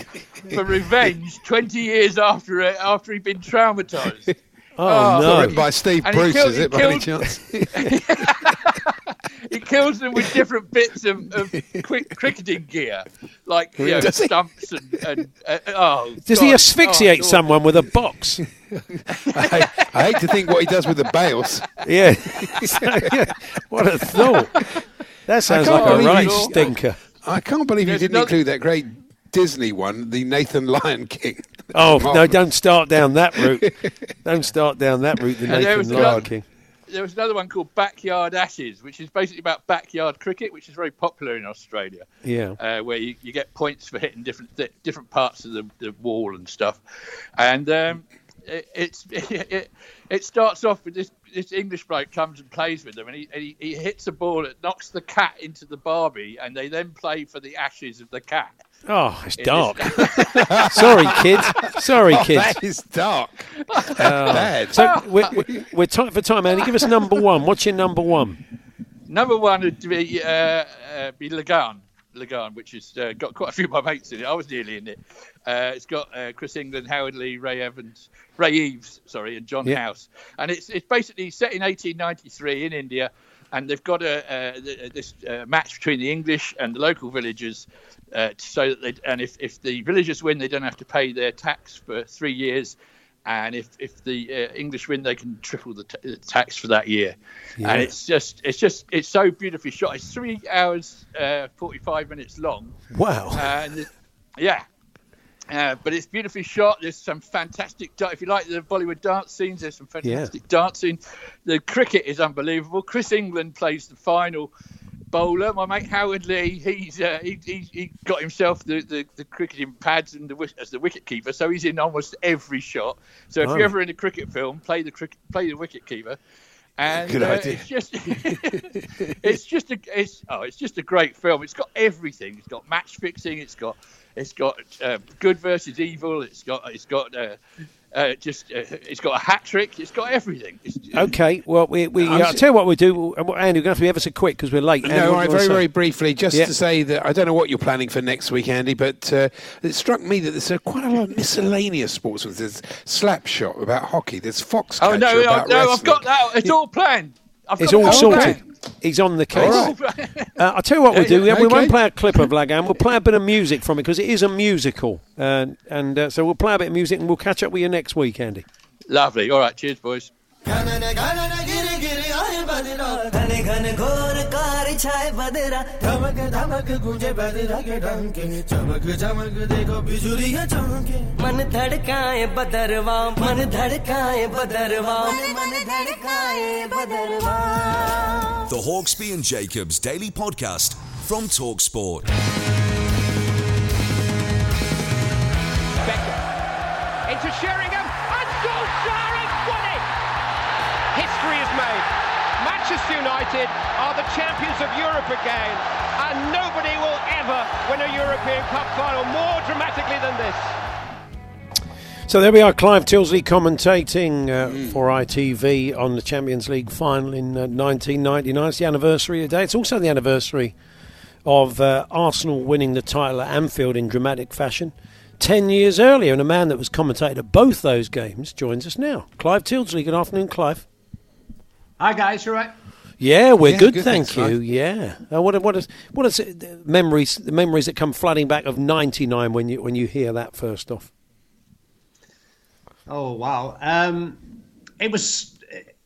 for revenge 20 years after it, after he'd been traumatized. Oh, no! written by Steve And Bruce, killed- is it, by any chance? He kills them with different bits of, of quick cricketing gear, like you know, Does he? stumps and, and uh, oh. Does he asphyxiate Oh, someone with a box? I, I hate to think what he does with the bails. Yeah. what a thought. That sounds like a believe right stinker. I can't believe you didn't another- include that great Disney one, the Nathan Lion King. Oh no! Don't start down that route. don't start down that route. The there Nathan was Lion another- King. There was another one called Backyard Ashes, which is basically about backyard cricket, which is very popular in Australia. Yeah. uh, where you, you get points for hitting different th- different parts of the, the wall and stuff. And um, it, it's it, it starts off with this this English bloke comes and plays with them, and he, and he he hits a ball that knocks the cat into the Barbie, and they then play for the ashes of the cat. Oh, it's It dark. is- Sorry, kids. Sorry, Oh, kids. that is dark. Oh. Bad. So we're, we're, we're tight for time, Andy. Give us number one. What's your number one? Number one would be uh, uh, be Lagaan, Lagaan, which has uh, got quite a few of my mates in it. I was nearly in it. Uh, it's got uh, Chris England, Howard Lee, Ray Evans, Ray Eves, sorry, and John Yeah. House. And it's it's basically set in 1893 in India, and they've got a uh, this uh, match between the English and the local villagers. Uh, so that they and if, if the villagers win, they don't have to pay their tax for three years. And if, if the uh, English win, they can triple the, t- the tax for that year. Yeah. And it's just it's just it's so beautifully shot. It's three hours uh, forty five minutes long. Wow. And yeah. Uh, but it's beautifully shot. There's some fantastic. If you like the Bollywood dance scenes, there's some fantastic dancing. The cricket is unbelievable. Chris England plays the final bowler. My mate Howard Lee, he's uh, he, he, he got himself the, the, the cricketing pads and the as the wicket keeper, so he's in almost every shot. So if Oh. you're ever in a cricket film, play the cricket, play the wicket keeper. And Good uh, idea. it's just it's just a it's oh it's just a great film. It's got everything. It's got match fixing. It's got it's got uh, good versus evil. It's got it's got uh, just uh, it's got a hat trick. It's got everything. It's, Okay. Well, we, we I'm I'll tell you what we do. uh, Andy, we're going to have to be ever so quick because we're late. Andy, No, what right, very, very briefly, just Yeah. to say that I don't know what you're planning for next week, Andy, but uh, it struck me that there's uh, quite a lot of miscellaneous sports. There's Slapshot about hockey, there's Foxcatcher oh no, no, about no! I've got that. It's all planned. I've It's got all sorted. planned. He's on the case. All Uh, I'll tell you what we'll do. yeah, we won't play a clip of Lagaan. We'll play a bit of music from it because it is a musical. Uh, and uh, so we'll play a bit of music and we'll catch up with you next week, Andy. Lovely. All right. Cheers, boys. घने घने घोर car छाए बदरा। धमक धमक गूंजे बदरा के डंके चमक चमक देखो बिजुलियाँ चमके। मन धड़काए बदरवा मन धड़काए बदरवा। मन धड़काए बदरवा। The Hawksby and Jacobs Daily Podcast from Talksport. into Sheringham, United are the champions of Europe again, and nobody will ever win a European Cup final more dramatically than this. So there we are, Clive Tyldesley commentating uh, Mm. for ITV on the Champions League final in uh, 1999. It's the anniversary today. It's also the anniversary of uh, Arsenal winning the title at Anfield in dramatic fashion. Ten years earlier, and a man that was commentator at both those games joins us now. Clive Tyldesley. Good afternoon, Clive. Hi guys, You're right? Yeah, we're Yeah, good, good, thank thanks, you. Clive. Yeah. Uh, what, what is what is it, the memories? The memories that come flooding back of '99 when you when you hear that first off. Oh wow. Um, it was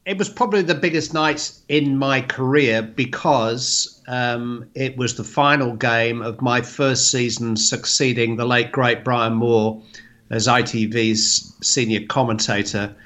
it was probably the biggest night in my career because um, it was the final game of my first season succeeding the late great Brian Moore as ITV's senior commentator.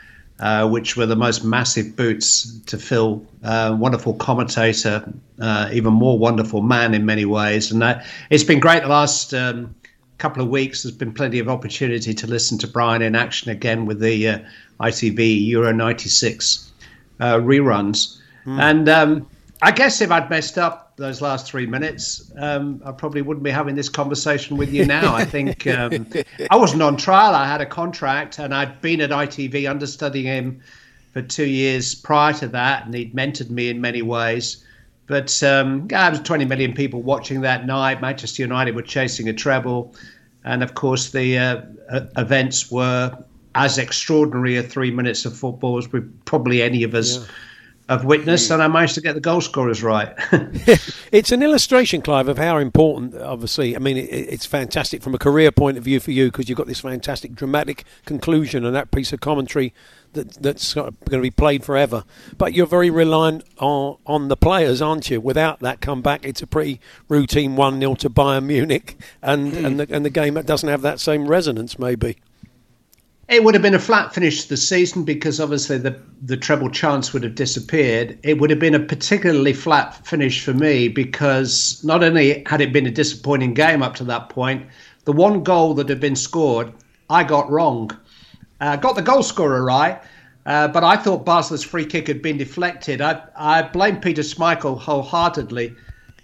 Uh, which were the most massive boots to fill. Uh, wonderful commentator, uh, even more wonderful man in many ways, and uh, it's been great the last um, couple of weeks, there's been plenty of opportunity to listen to Brian in action again with the uh, ITV Euro '96 uh, reruns. And um, I guess if I'd messed up those last three minutes, um, I probably wouldn't be having this conversation with you now. I think um, I wasn't on trial. I had a contract, and I'd been at ITV understudying him for two years prior to that, and he'd mentored me in many ways. But um, yeah, there was 20 million people watching that night. Manchester United were chasing a treble, and of course the uh, uh, events were as extraordinary a three minutes of football as we probably any of us have witnessed. And I managed to get the goal scorers right. It's an illustration, Clive, of how important, obviously, I mean, it, it's fantastic from a career point of view for you because you've got this fantastic dramatic conclusion and that piece of commentary that, that's going to be played forever. But you're very reliant on, on the players, aren't you? Without that comeback, it's a pretty routine 1 0 to Bayern Munich, and, hmm. and, the, and the game that doesn't have that same resonance, maybe. It would have been a flat finish to the season because obviously the the treble chance would have disappeared. It would have been a particularly flat finish for me because not only had it been a disappointing game up to that point, the one goal that had been scored I got wrong. Uh, got the goal scorer right, uh, but I thought Basler's free kick had been deflected. I I blame Peter Schmeichel wholeheartedly,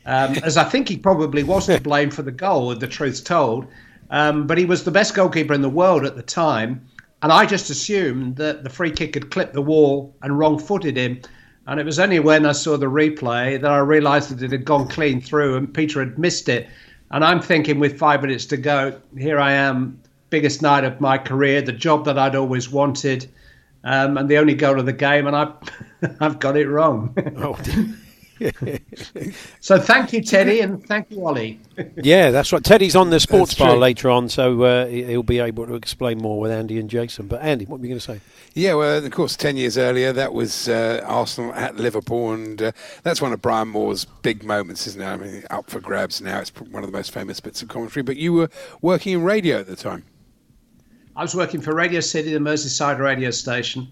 um, as I think he probably was to blame for the goal. The truth's told. Um, but he was the best goalkeeper in the world at the time. And I just assumed that the free kick had clipped the wall and wrong footed him. And it was only when I saw the replay that I realised that it had gone clean through and Peter had missed it. And I'm thinking, with five minutes to go, here I am, biggest night of my career, the job that I'd always wanted, um, and the only goal of the game, and I've, I've got it wrong. Oh, so thank you, Teddy, and thank you, Ole. yeah, that's right. Teddy's on the sports That's bar true. later on, so uh, he- he'll be able to explain more with Andy and Jason. But Andy, what were you going to say? Yeah, well, of course, 10 years earlier, that was uh, Arsenal at Liverpool, and uh, that's one of Brian Moore's big moments, isn't it? I mean, up for grabs now. It's one of the most famous bits of commentary, but you were working in radio at the time. I was working for Radio City, the Merseyside radio station,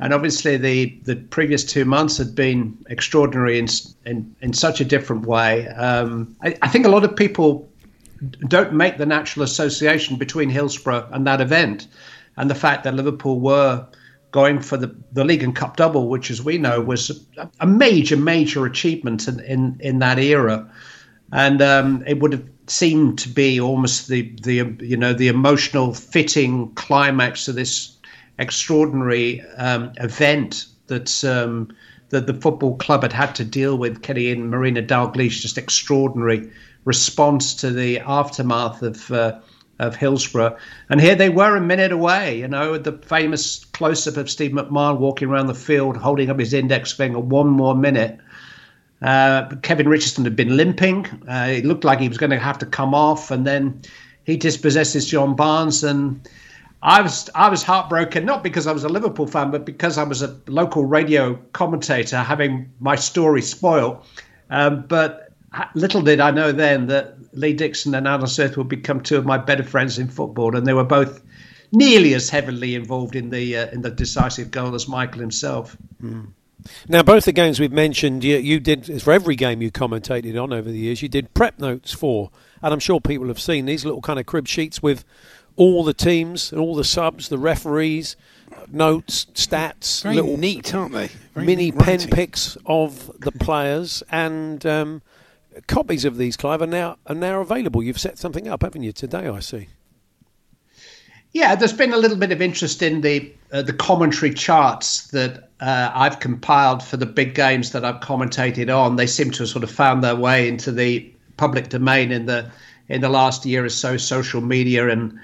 and obviously the, the previous two months had been extraordinary in in, in such a different way. Um, I, I think a lot of people don't make the natural association between Hillsborough and that event, and the fact that Liverpool were going for the, the league and cup double, which, as we know, was a, major, major achievement in, in, in that era and um, it would have seemed to be almost the the you know the emotional fitting climax of this extraordinary um, event that um, that the football club had had to deal with. Kenny and Marina Dalglish, just extraordinary response to the aftermath of. Uh, of Hillsborough, and here they were a minute away. You know, the famous close-up of Steve McMahon walking around the field, holding up his index finger. One more minute, uh, Kevin Richardson had been limping. Uh, it looked like he was going to have to come off, and then he dispossesses John Barnes. And I was I was heartbroken, not because I was a Liverpool fan, but because I was a local radio commentator, having my story spoiled. Um, but little did I know then that Lee Dixon and Alan Smith would become two of my better friends in football, and they were both nearly as heavily involved in the uh, in the decisive goal as Michael himself. Now, both the games we've mentioned, you, you did for every game you commentated on over the years. You did prep notes for, and I'm sure people have seen these little kind of crib sheets with all the teams and all the subs, the referees, notes, stats, Very little neat, aren't they? Very mini neat pen picks of the players, and um, copies of these, Clive, are now are now available. You've set something up, haven't you? Today, I see. Yeah, there's been a little bit of interest in the uh, the commentary charts that uh, I've compiled for the big games that I've commentated on. They seem to have sort of found their way into the public domain in the in the last year or so, social media and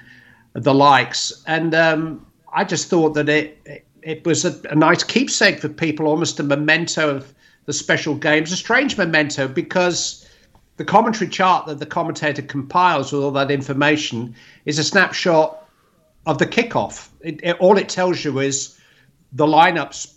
the likes. And um, I just thought that it it was a, a nice keepsake for people, almost a memento of the special games, a strange memento because the commentary chart that the commentator compiles with all that information is a snapshot of the kickoff. It, it, all it tells you is the lineups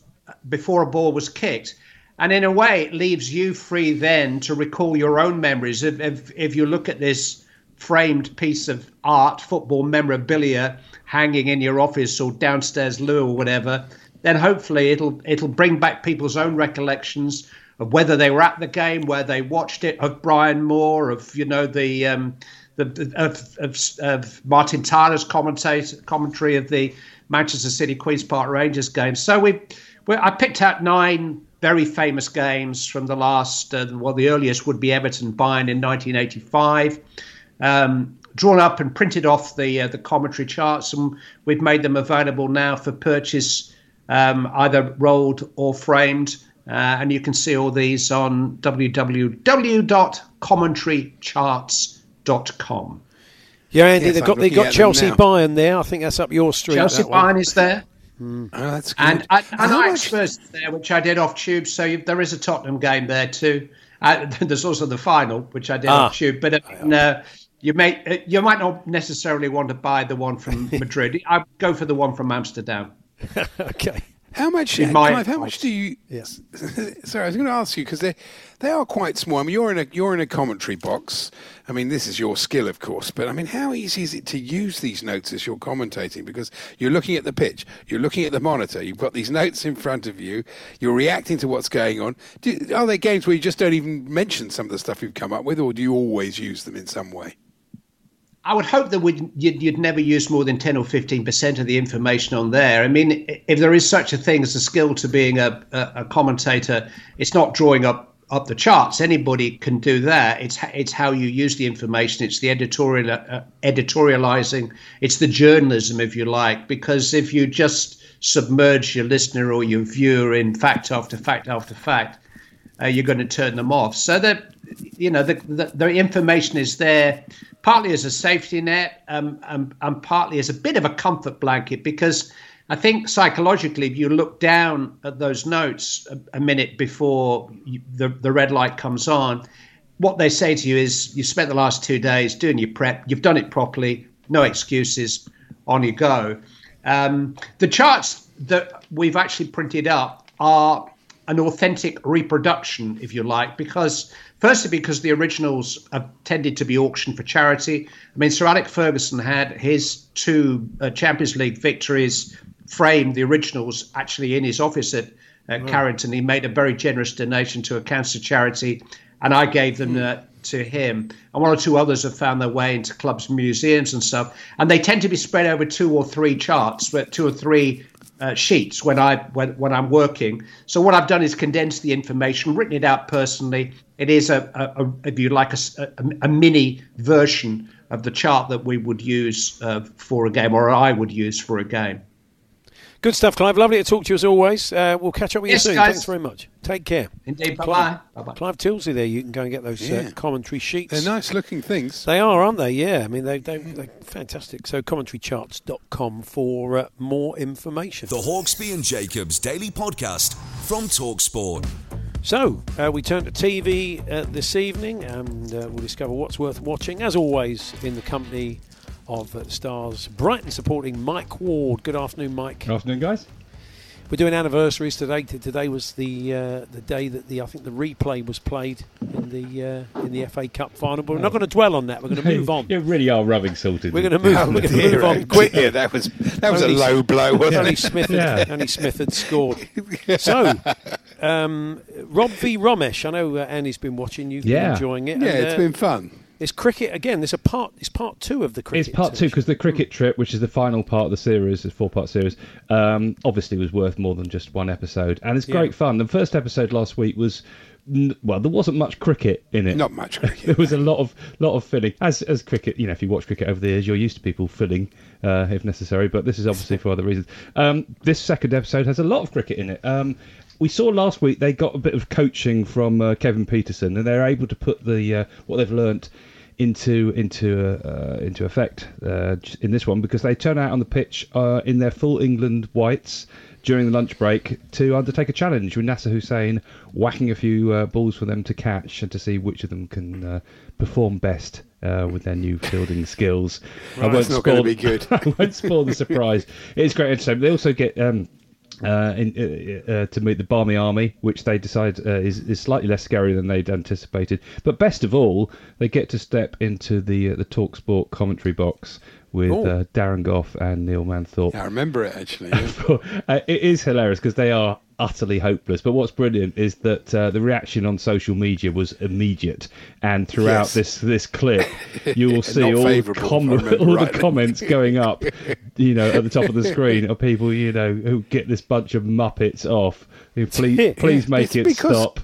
before a ball was kicked. And in a way, it leaves you free then to recall your own memories. If, if, if you look at this framed piece of art, football memorabilia, hanging in your office or downstairs loo or whatever, then hopefully it'll it'll bring back people's own recollections of whether they were at the game, where they watched it, of Brian Moore, of you know the um, the of, of, of Martin Tyler's commentary of the Manchester City Queens Park Rangers game. So we, we I picked out nine very famous games from the last. Uh, well, the earliest would be Everton Bayern in 1985. Um, drawn up and printed off the uh, the commentary charts, and we've made them available now for purchase, um, either rolled or framed. Uh, and you can see all these on www.commentarycharts.com. Yeah, Andy, Yes, they've got they looking got Chelsea now. Bayern there. I think that's up your street. Chelsea that. Bayern is there. Oh, that's good. And, and, and how Ajax much- Spurs is there, which I did off tube. So you, there is a Tottenham game there too. Uh, there's also the final, which I did Ah. off tube. But uh, no, you may uh, you might not necessarily want to buy the one from Madrid. I would go for the one from Amsterdam. okay. How much, In my Clive, how much do you? Yes. Sorry, I was going to ask you because they they are quite small. I mean, you're in a you're in a commentary box. I mean, this is your skill, of course, but I mean, how easy is it to use these notes as you're commentating? Because you're looking at the pitch, you're looking at the monitor, you've got these notes in front of you, you're reacting to what's going on. Do, are there games where you just don't even mention some of the stuff you've come up with, or do you always use them in some way? I would hope that we'd, you'd, you'd never use more than 10 or 15% of the information on there. I mean, if there is such a thing as a skill to being a, a, a commentator, it's not drawing up up the charts. Anybody can do that. It's it's how you use the information. It's the editorial uh, editorializing. It's the journalism, if you like. Because if you just submerge your listener or your viewer in fact after fact after fact, uh, you're going to turn them off. So that you know the, the the information is there partly as a safety net um, and, and partly as a bit of a comfort blanket because I think psychologically, if you look down at those notes a, a minute before you, the the red light comes on, what they say to you is you spent the last two days doing your prep, you've done it properly, no excuses, on you go. Um, the charts that we've actually printed up are an authentic reproduction, if you like, because firstly, because the originals have tended to be auctioned for charity. I mean, Sir Alex Ferguson had his two uh, Champions League victories framed, the originals actually in his office at uh, Carrington. He made a very generous donation to a cancer charity, and I gave them uh, to him. And one or two others have found their way into clubs, museums, and stuff. And they tend to be spread over two or three charts, but two or three uh, sheets when I when, when I'm working. So what I've done is condensed the information, written it out personally. It is a, a, a if you like a a mini version of the chart that we would use uh, for a game, or I would use for a game. Good stuff, Clive. Lovely to talk to you as always. Uh, we'll catch up with Yes, you soon. guys. Thanks very much. Take care. Indeed. Bye Clive, bye. Bye bye. Clive Tyldesley there. You can go and get those uh, commentary sheets. They're nice looking things. They are, aren't they? Yeah. I mean, they, they, they're fantastic. So, commentarycharts.com for uh, more information. The Hawksbee and Jacobs Daily Podcast from Talksport. So, uh, we turn to TV uh, this evening and uh, we'll discover what's worth watching, as always, in the company of uh, stars Brighton supporting Mike Ward. Good afternoon, Mike. Good afternoon, guys. We're doing anniversaries today. Today was the uh, the day that the I think the replay was played in the uh, in the FA Cup final. But we're not going to dwell on that. We're going to move on. You really are rubbing salt in. We're going to move. Oh, we're going to move on quickly. dear, that was that was a low blow, wasn't Only it? Smith, had, Yeah. only Smith had scored. So, um, Rob v Romesh. I know uh, Annie's been watching. You've Yeah. been enjoying it. Yeah, and, it's uh, been fun. It's cricket again. There's a part. It's part two of the cricket. It's part two because the cricket trip, which is the final part of the series, the four-part series, um, obviously was worth more than just one episode, and it's Yeah. great fun. The first episode last week was. Well, there wasn't much cricket in it. Not much cricket. there was a lot of lot of filling. As as cricket, you know, if you watch cricket over the years, you're used to people filling uh, if necessary. But this is obviously for other reasons. Um, this second episode has a lot of cricket in it. Um, we saw last week they got a bit of coaching from uh, Kevin Pietersen, and they're able to put the uh, what they've learnt into into uh, into effect uh, in this one because they turn out on the pitch uh, in their full England whites during the lunch break to undertake a challenge with Nasser Hussain whacking a few uh, balls for them to catch and to see which of them can uh, perform best uh, with their new fielding skills. Right, gonna be good. I won't spoil the surprise. It's great entertainment. They also get. Um, uh, in, uh, uh, to meet the Barmy Army, which they decide uh, is, is slightly less scary than they'd anticipated. But best of all, they get to step into the uh, the Talksport commentary box with uh, Darren Gough and Neil Manthorpe. Yeah, I remember it actually. yeah. uh, it is hilarious because they are utterly hopeless. But what's brilliant is that uh, the reaction on social media was immediate, and throughout Yes. this this clip, you will see all, the, favourable, if I com- all the comments going up, you know, at the top of the screen of people, you know, who get this bunch of muppets off. Who please please make it because stop.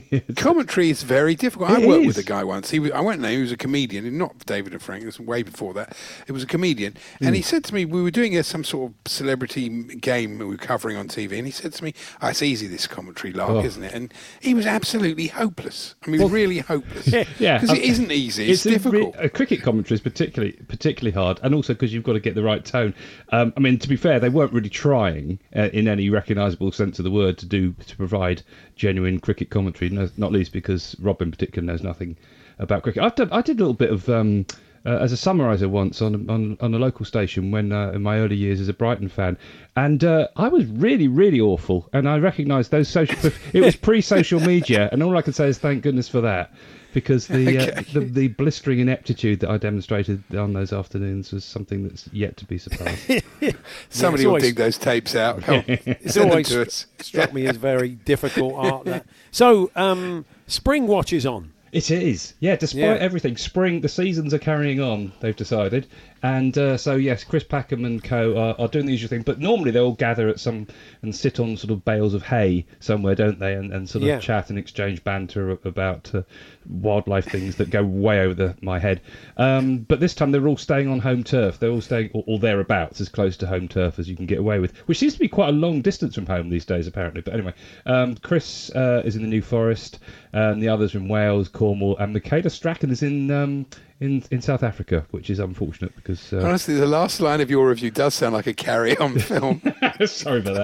Commentary is very difficult. I worked is. with a guy once. He was, I went there. He was a comedian, not David and Frank. It was way before that. It was a comedian, and he Mm. said to me, we were doing a, some sort of celebrity game we were covering on TV, and he said to me, oh, "It's easy this commentary lark, Oh. isn't it?" And he was absolutely hopeless. I mean, really hopeless. yeah, because it um, isn't easy. It's, a re- difficult. A, cricket commentary is particularly particularly hard, and also because you've got to get the right tone. Um, I mean, to be fair, they weren't really trying uh, in any recognisable sense of the word to do to provide genuine cricket commentary. Not least because Rob in particular knows nothing about cricket. I've done, I did a little bit of. Um, uh, as a summariser once on, on on a local station when uh, in my early years as a Brighton fan, and uh, I was really really awful. And I recognised those social. it was pre-social media, and all I can say is thank goodness for that, because the, uh, the the blistering ineptitude that I demonstrated on those afternoons was something that's yet to be surpassed. Somebody it's will always- dig those tapes out. Come on, It's always to us. struck me as very difficult art. That. So, um, Springwatch is on. It is, yeah. Despite Yeah. everything, spring the seasons are carrying on. They've decided, and uh, so yes, Chris Packham and co are, are doing the usual thing. But normally they all gather at some and sit on sort of bales of hay somewhere, don't they? And, and sort of Yeah. chat and exchange banter about uh, wildlife things that go way over the, my head. Um, but this time they're all staying on home turf. They're all staying or, or thereabouts, as close to home turf as you can get away with, which seems to be quite a long distance from home these days, apparently. But anyway, um, Chris uh, is in the New Forest, and the others are in Wales, Cornwall, and Michaela Strachan is in um, in in South Africa, which is unfortunate because. Uh, Honestly, the last line of your review does sound like a carry-on film. Sorry about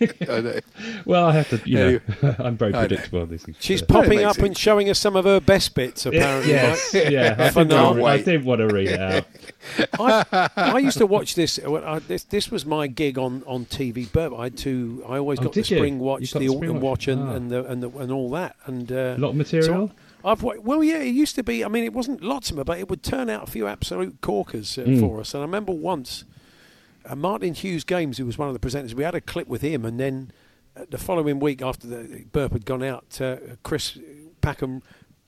that. I know. well, I have to, you know, Yeah, I'm very predictable on these things. She's Uh, popping up sense. and showing us some of her best bits, apparently. yes, Mike. yeah. I For didn't, now. want I didn't want to read it out. I, I used to watch this. I, this. This was my gig on, on TV. But I had to. I always Oh, got the did you? Spring You Watch, got the the Spring Autumn Watch? Watch, and, Ah. and the and the and all that. And uh, A lot of material. so I've well, yeah, it used to be. I mean, it wasn't lots of them, but it would turn out a few absolute corkers uh, Mm. for us. And I remember once, uh, Martin Hughes-Games, who was one of the presenters, we had a clip with him, and then uh, the following week after the Burp had gone out, uh, Chris Packham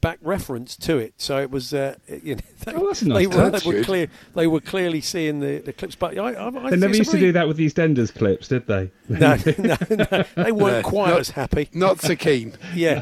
back reference to it. So it was, uh, you know, they, Oh, that's a nice they, were, touch. they were clear. They were clearly seeing the, the clips, but I, I, I They never it's a used to do that with the EastEnders clips, did they? No, no, no, they weren't No, quite not- as happy. Not so keen. Yeah,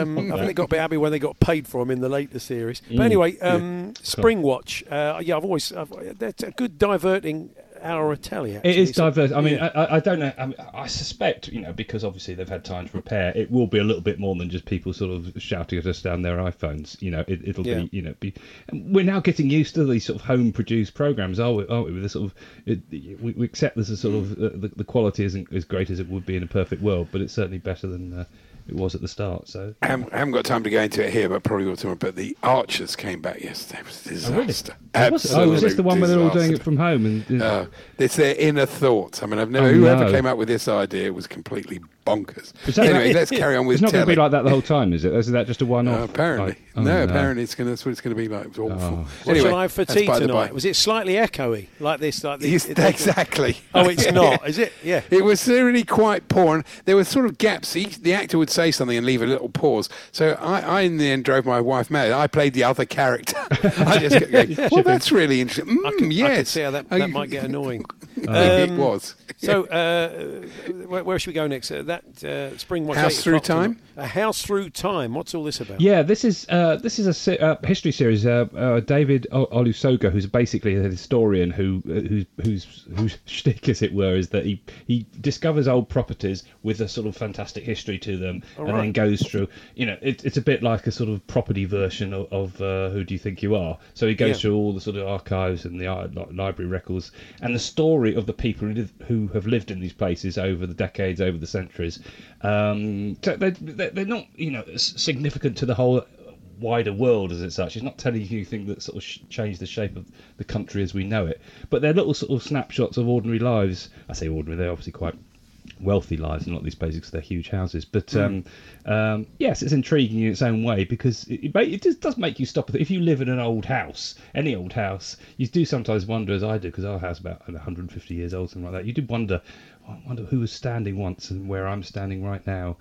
um, I think they got a bit happy when they got paid for them in the later series. Mm. But anyway, um, Springwatch. Uh, yeah, I've always I've, that's a good diverting of telly. It is So- diverse. I mean, yeah. I, I- don't know. I, mean, I suspect, you know, because obviously they've had time to prepare, it will be a little bit more than just people sort of shouting at us down their iPhones. You know, it, it'll Yeah. be, you know, be. We're now getting used to these sort of home-produced programs, are we? Aren't we? With this sort of, it, we, we accept this as sort of uh, the, the quality isn't as great as it would be in a perfect world, but it's certainly better than uh, it was at the start. So. I haven't, I haven't got time to go into it here, but probably got time. But the Archers came back yesterday. It was a Oh, really? disaster. Oh, was, this the one where they're all doing it from home? And Uh, it's their inner thoughts. I mean, I've never. Oh, whoever no. came up with this idea was completely bonkers. That- Anyway, let's carry on with It's not going to be like that the whole time, is it? Is that just a one-off? Uh, apparently, Like- oh, no, Apparently, it's going. to That's what it's going to be like. It's awful. Oh. What Anyway, shall I for tea tonight? Was it slightly echoey like this? Like this? Yes, it- it- exactly. Oh, it's not, is it? Yeah. It was really quite poor, and there were sort of gaps. Each, the actor would say something and leave a little pause. So I, I in the end drove my wife mad. I played the other character. I just kept going, well, that's really interesting. Mm, I can, yes. I can see how that, Oh, that you- might get annoying. it Um, was. So, uh, where, where should we go next? Uh, that uh, Springwatch. House Through. Time? A House Through Time. What's all this about? Yeah, this is uh, this is a se- uh, history series. Uh, uh, David o- Olusoga, who's basically a historian who uh, whose whose whose shtick, as it were, is that he he discovers old properties with a sort of fantastic history to them, All and then goes through. You know, it, it's a bit like a sort of property version of, of uh, Who Do You Think You Are? So he goes Yeah. through all the sort of archives and the li- library records and the story of the people who, have lived in these places over the decades, over the centuries. Um, so they, they, they're not, you know, significant to the whole wider world as it's such. It's not telling you things that sort of sh- changed the shape of the country as we know it. But they're little sort of snapshots of ordinary lives. I say ordinary; they're obviously quite wealthy lives in a lot of these places because they're huge houses. But um, um, yes, it's intriguing in its own way because it, it, it just does make you stop. If you live in an old house, any old house, you do sometimes wonder, as I do, because our house is about 150 years old, something like that. You do wonder, "Oh, I wonder who was standing once and where I'm standing right now.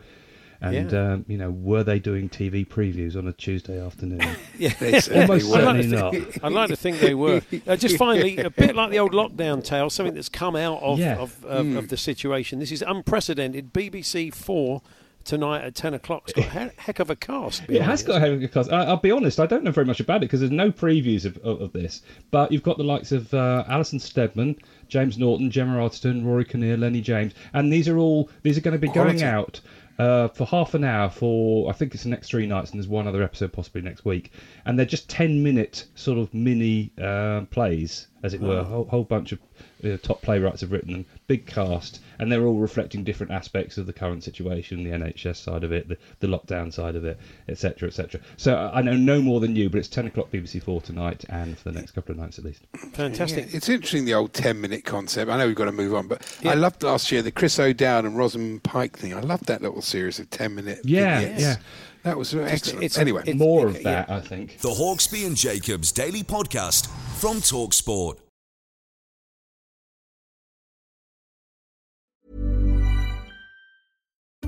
And Yeah. um, you know, were they doing TV previews on a Tuesday afternoon? Yeah, almost I'd like certainly not. think, I'd like to think they were. Uh, just finally, a bit like the old lockdown tale, something that's come out of Yeah. of, of, Mm. of the situation. This is unprecedented. BBC Four tonight at ten o'clock. It's got a heck of a cast. It has got a heck of a cast. I, I'll be honest, I don't know very much about it because there's no previews of, of, of this. But you've got the likes of uh, Alison Steadman, James Norton, Gemma Arterton, Rory Kinnear, Lenny James, and these are all these are going to be Quality. going out. Uh, for half an hour for I think it's the next three nights and there's one other episode possibly next week. And they're just 10 minute sort of mini uh, plays as it were a whole, whole bunch of uh, top playwrights have written them big cast and they're all reflecting different aspects of the current situation the NHS side of it the, the lockdown side of it etc etc so I I know no more than you but it's 10 o'clock BBC 4 tonight and for the next couple of nights at least Fantastic. Yeah, it's interesting the old ten minute concept. I know we've got to move on, but I loved last year the Chris O'Dowd and Rosamund Pike thing. I loved that little series of ten minute. Yeah, vignettes. yeah. That was excellent. it's- anyway, it's- More of that, I think. The Hawksbee and Jacobs Daily Podcast from Talksport.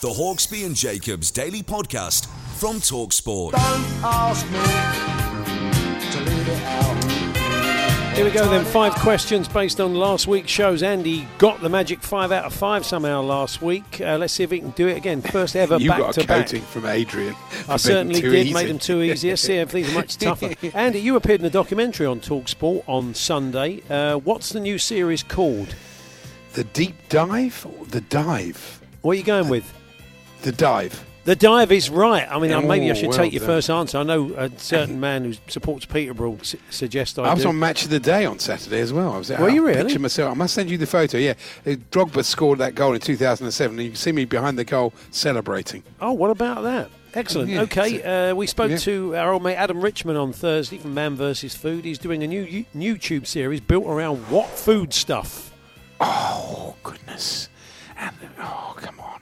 The Hawksbee and Jacobs Daily Podcast from Talksport. ask me to leave it out. Here we go then. Five questions based on last week's shows. Andy got the magic five out of five somehow last week. Uh, let's see if he can do it again. First ever you back got to a back. coating from Adrian. I certainly did easy. make them too easy. Let's see if these are much tougher. Andy, you appeared in a documentary on Talksport on Sunday. Uh, what's the new series called? The deep dive, or the dive, What are you going with? The dive. The dive is right. I mean, uh, maybe I Oh, should well take your done. first answer. I know a certain man who supports Peterborough su- suggests I, I was do. on Match of the Day on Saturday as well. I was. Were you I really? Picture myself. I must send you the photo. Yeah, Uh, Drogba scored that goal in 2007, and you can see me behind the goal celebrating. Oh, what about that? Excellent. Yeah, okay, uh, we spoke yeah. to our old mate Adam Richman on Thursday from Man vs. Food. He's doing a new YouTube series built around what food stuff? Oh goodness! And oh come on!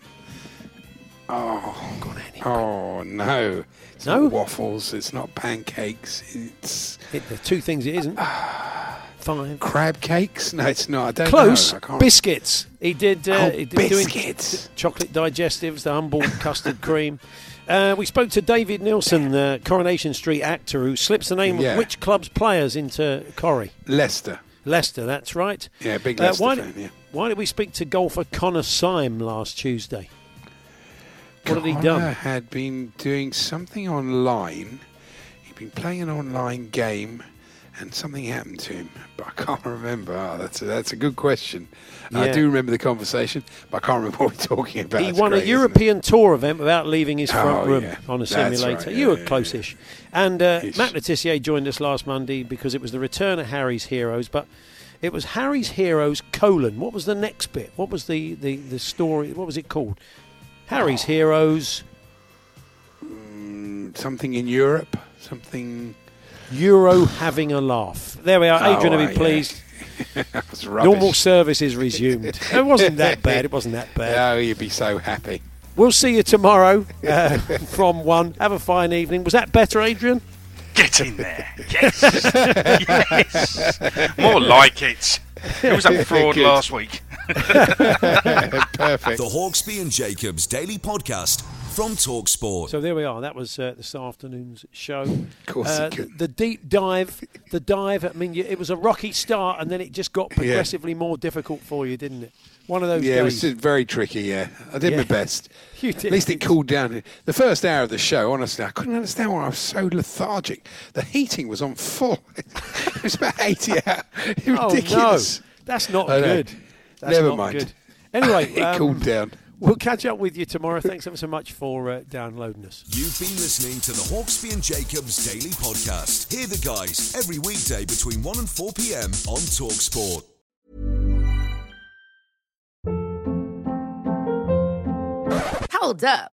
Oh, oh no! It's No? not waffles. It's not pancakes. It's It, the two things it isn't. Fine. crab cakes. No, it's not. I don't Close. know. I Biscuits. He did. Uh, Oh, he did doing biscuits. chocolate digestives, the humble custard cream. Uh, we spoke to David Neilson, the Coronation Street actor, who slips the name Yeah. of which club's players into Corrie. Leicester. Leicester, that's right. Yeah, big Uh, Leicester why, fan. Yeah. why did we speak to golfer Connor Syme last Tuesday? What had he Connor done? had been doing something online. He'd been playing an online game, and something happened to him, but I can't remember. Oh, that's a, that's a good question. I do remember the conversation, but I can't remember what we're talking about. He It's won great, a? European tour event without leaving his front Oh, room yeah. on a simulator. right, you were yeah, close-ish. And uh, Matt Le Tissier joined us last Monday because it was the return of Harry's Heroes, but it was Harry's Heroes colon. What was the next bit? What was the, the, the story? What was it called? Harry's Heroes. Mm, something in Europe, something. Euro having a laugh. There we are. Oh, Adrian will right, be yeah. pleased. That's rubbish. Normal service is resumed. it wasn't that bad. It wasn't that bad. Oh, you'd be so happy. We'll see you tomorrow uh, from one. Have a fine evening. Was that better, Adrian? Get in there. Yes. yes. More like it. It was a fraud last week. Perfect. The Hawksbee and Jacobs Daily Podcast from Talksport. So there we are. That was uh, this afternoon's show. Of course uh, it. The deep dive, the dive. I mean, it was a rocky start, and then it just got progressively more difficult for you, didn't it? One of those Yeah, it was days. just very tricky. Yeah, I did Yeah. my best. You did. At least it cooled down. The first hour of the show, honestly, I couldn't understand why I was so lethargic. The heating was on full. it was about eighty hours. Oh, Ridiculous. no. That's not I know. good. That's Never not mind. good. Anyway, it um, cooled down. We'll catch up with you tomorrow. Thanks ever so much for uh, downloading us. You've been listening to the Hawksbee and Jacobs Daily Podcast. Hear the guys every weekday between 1 and 4 p.m. on Talksport. Hold up.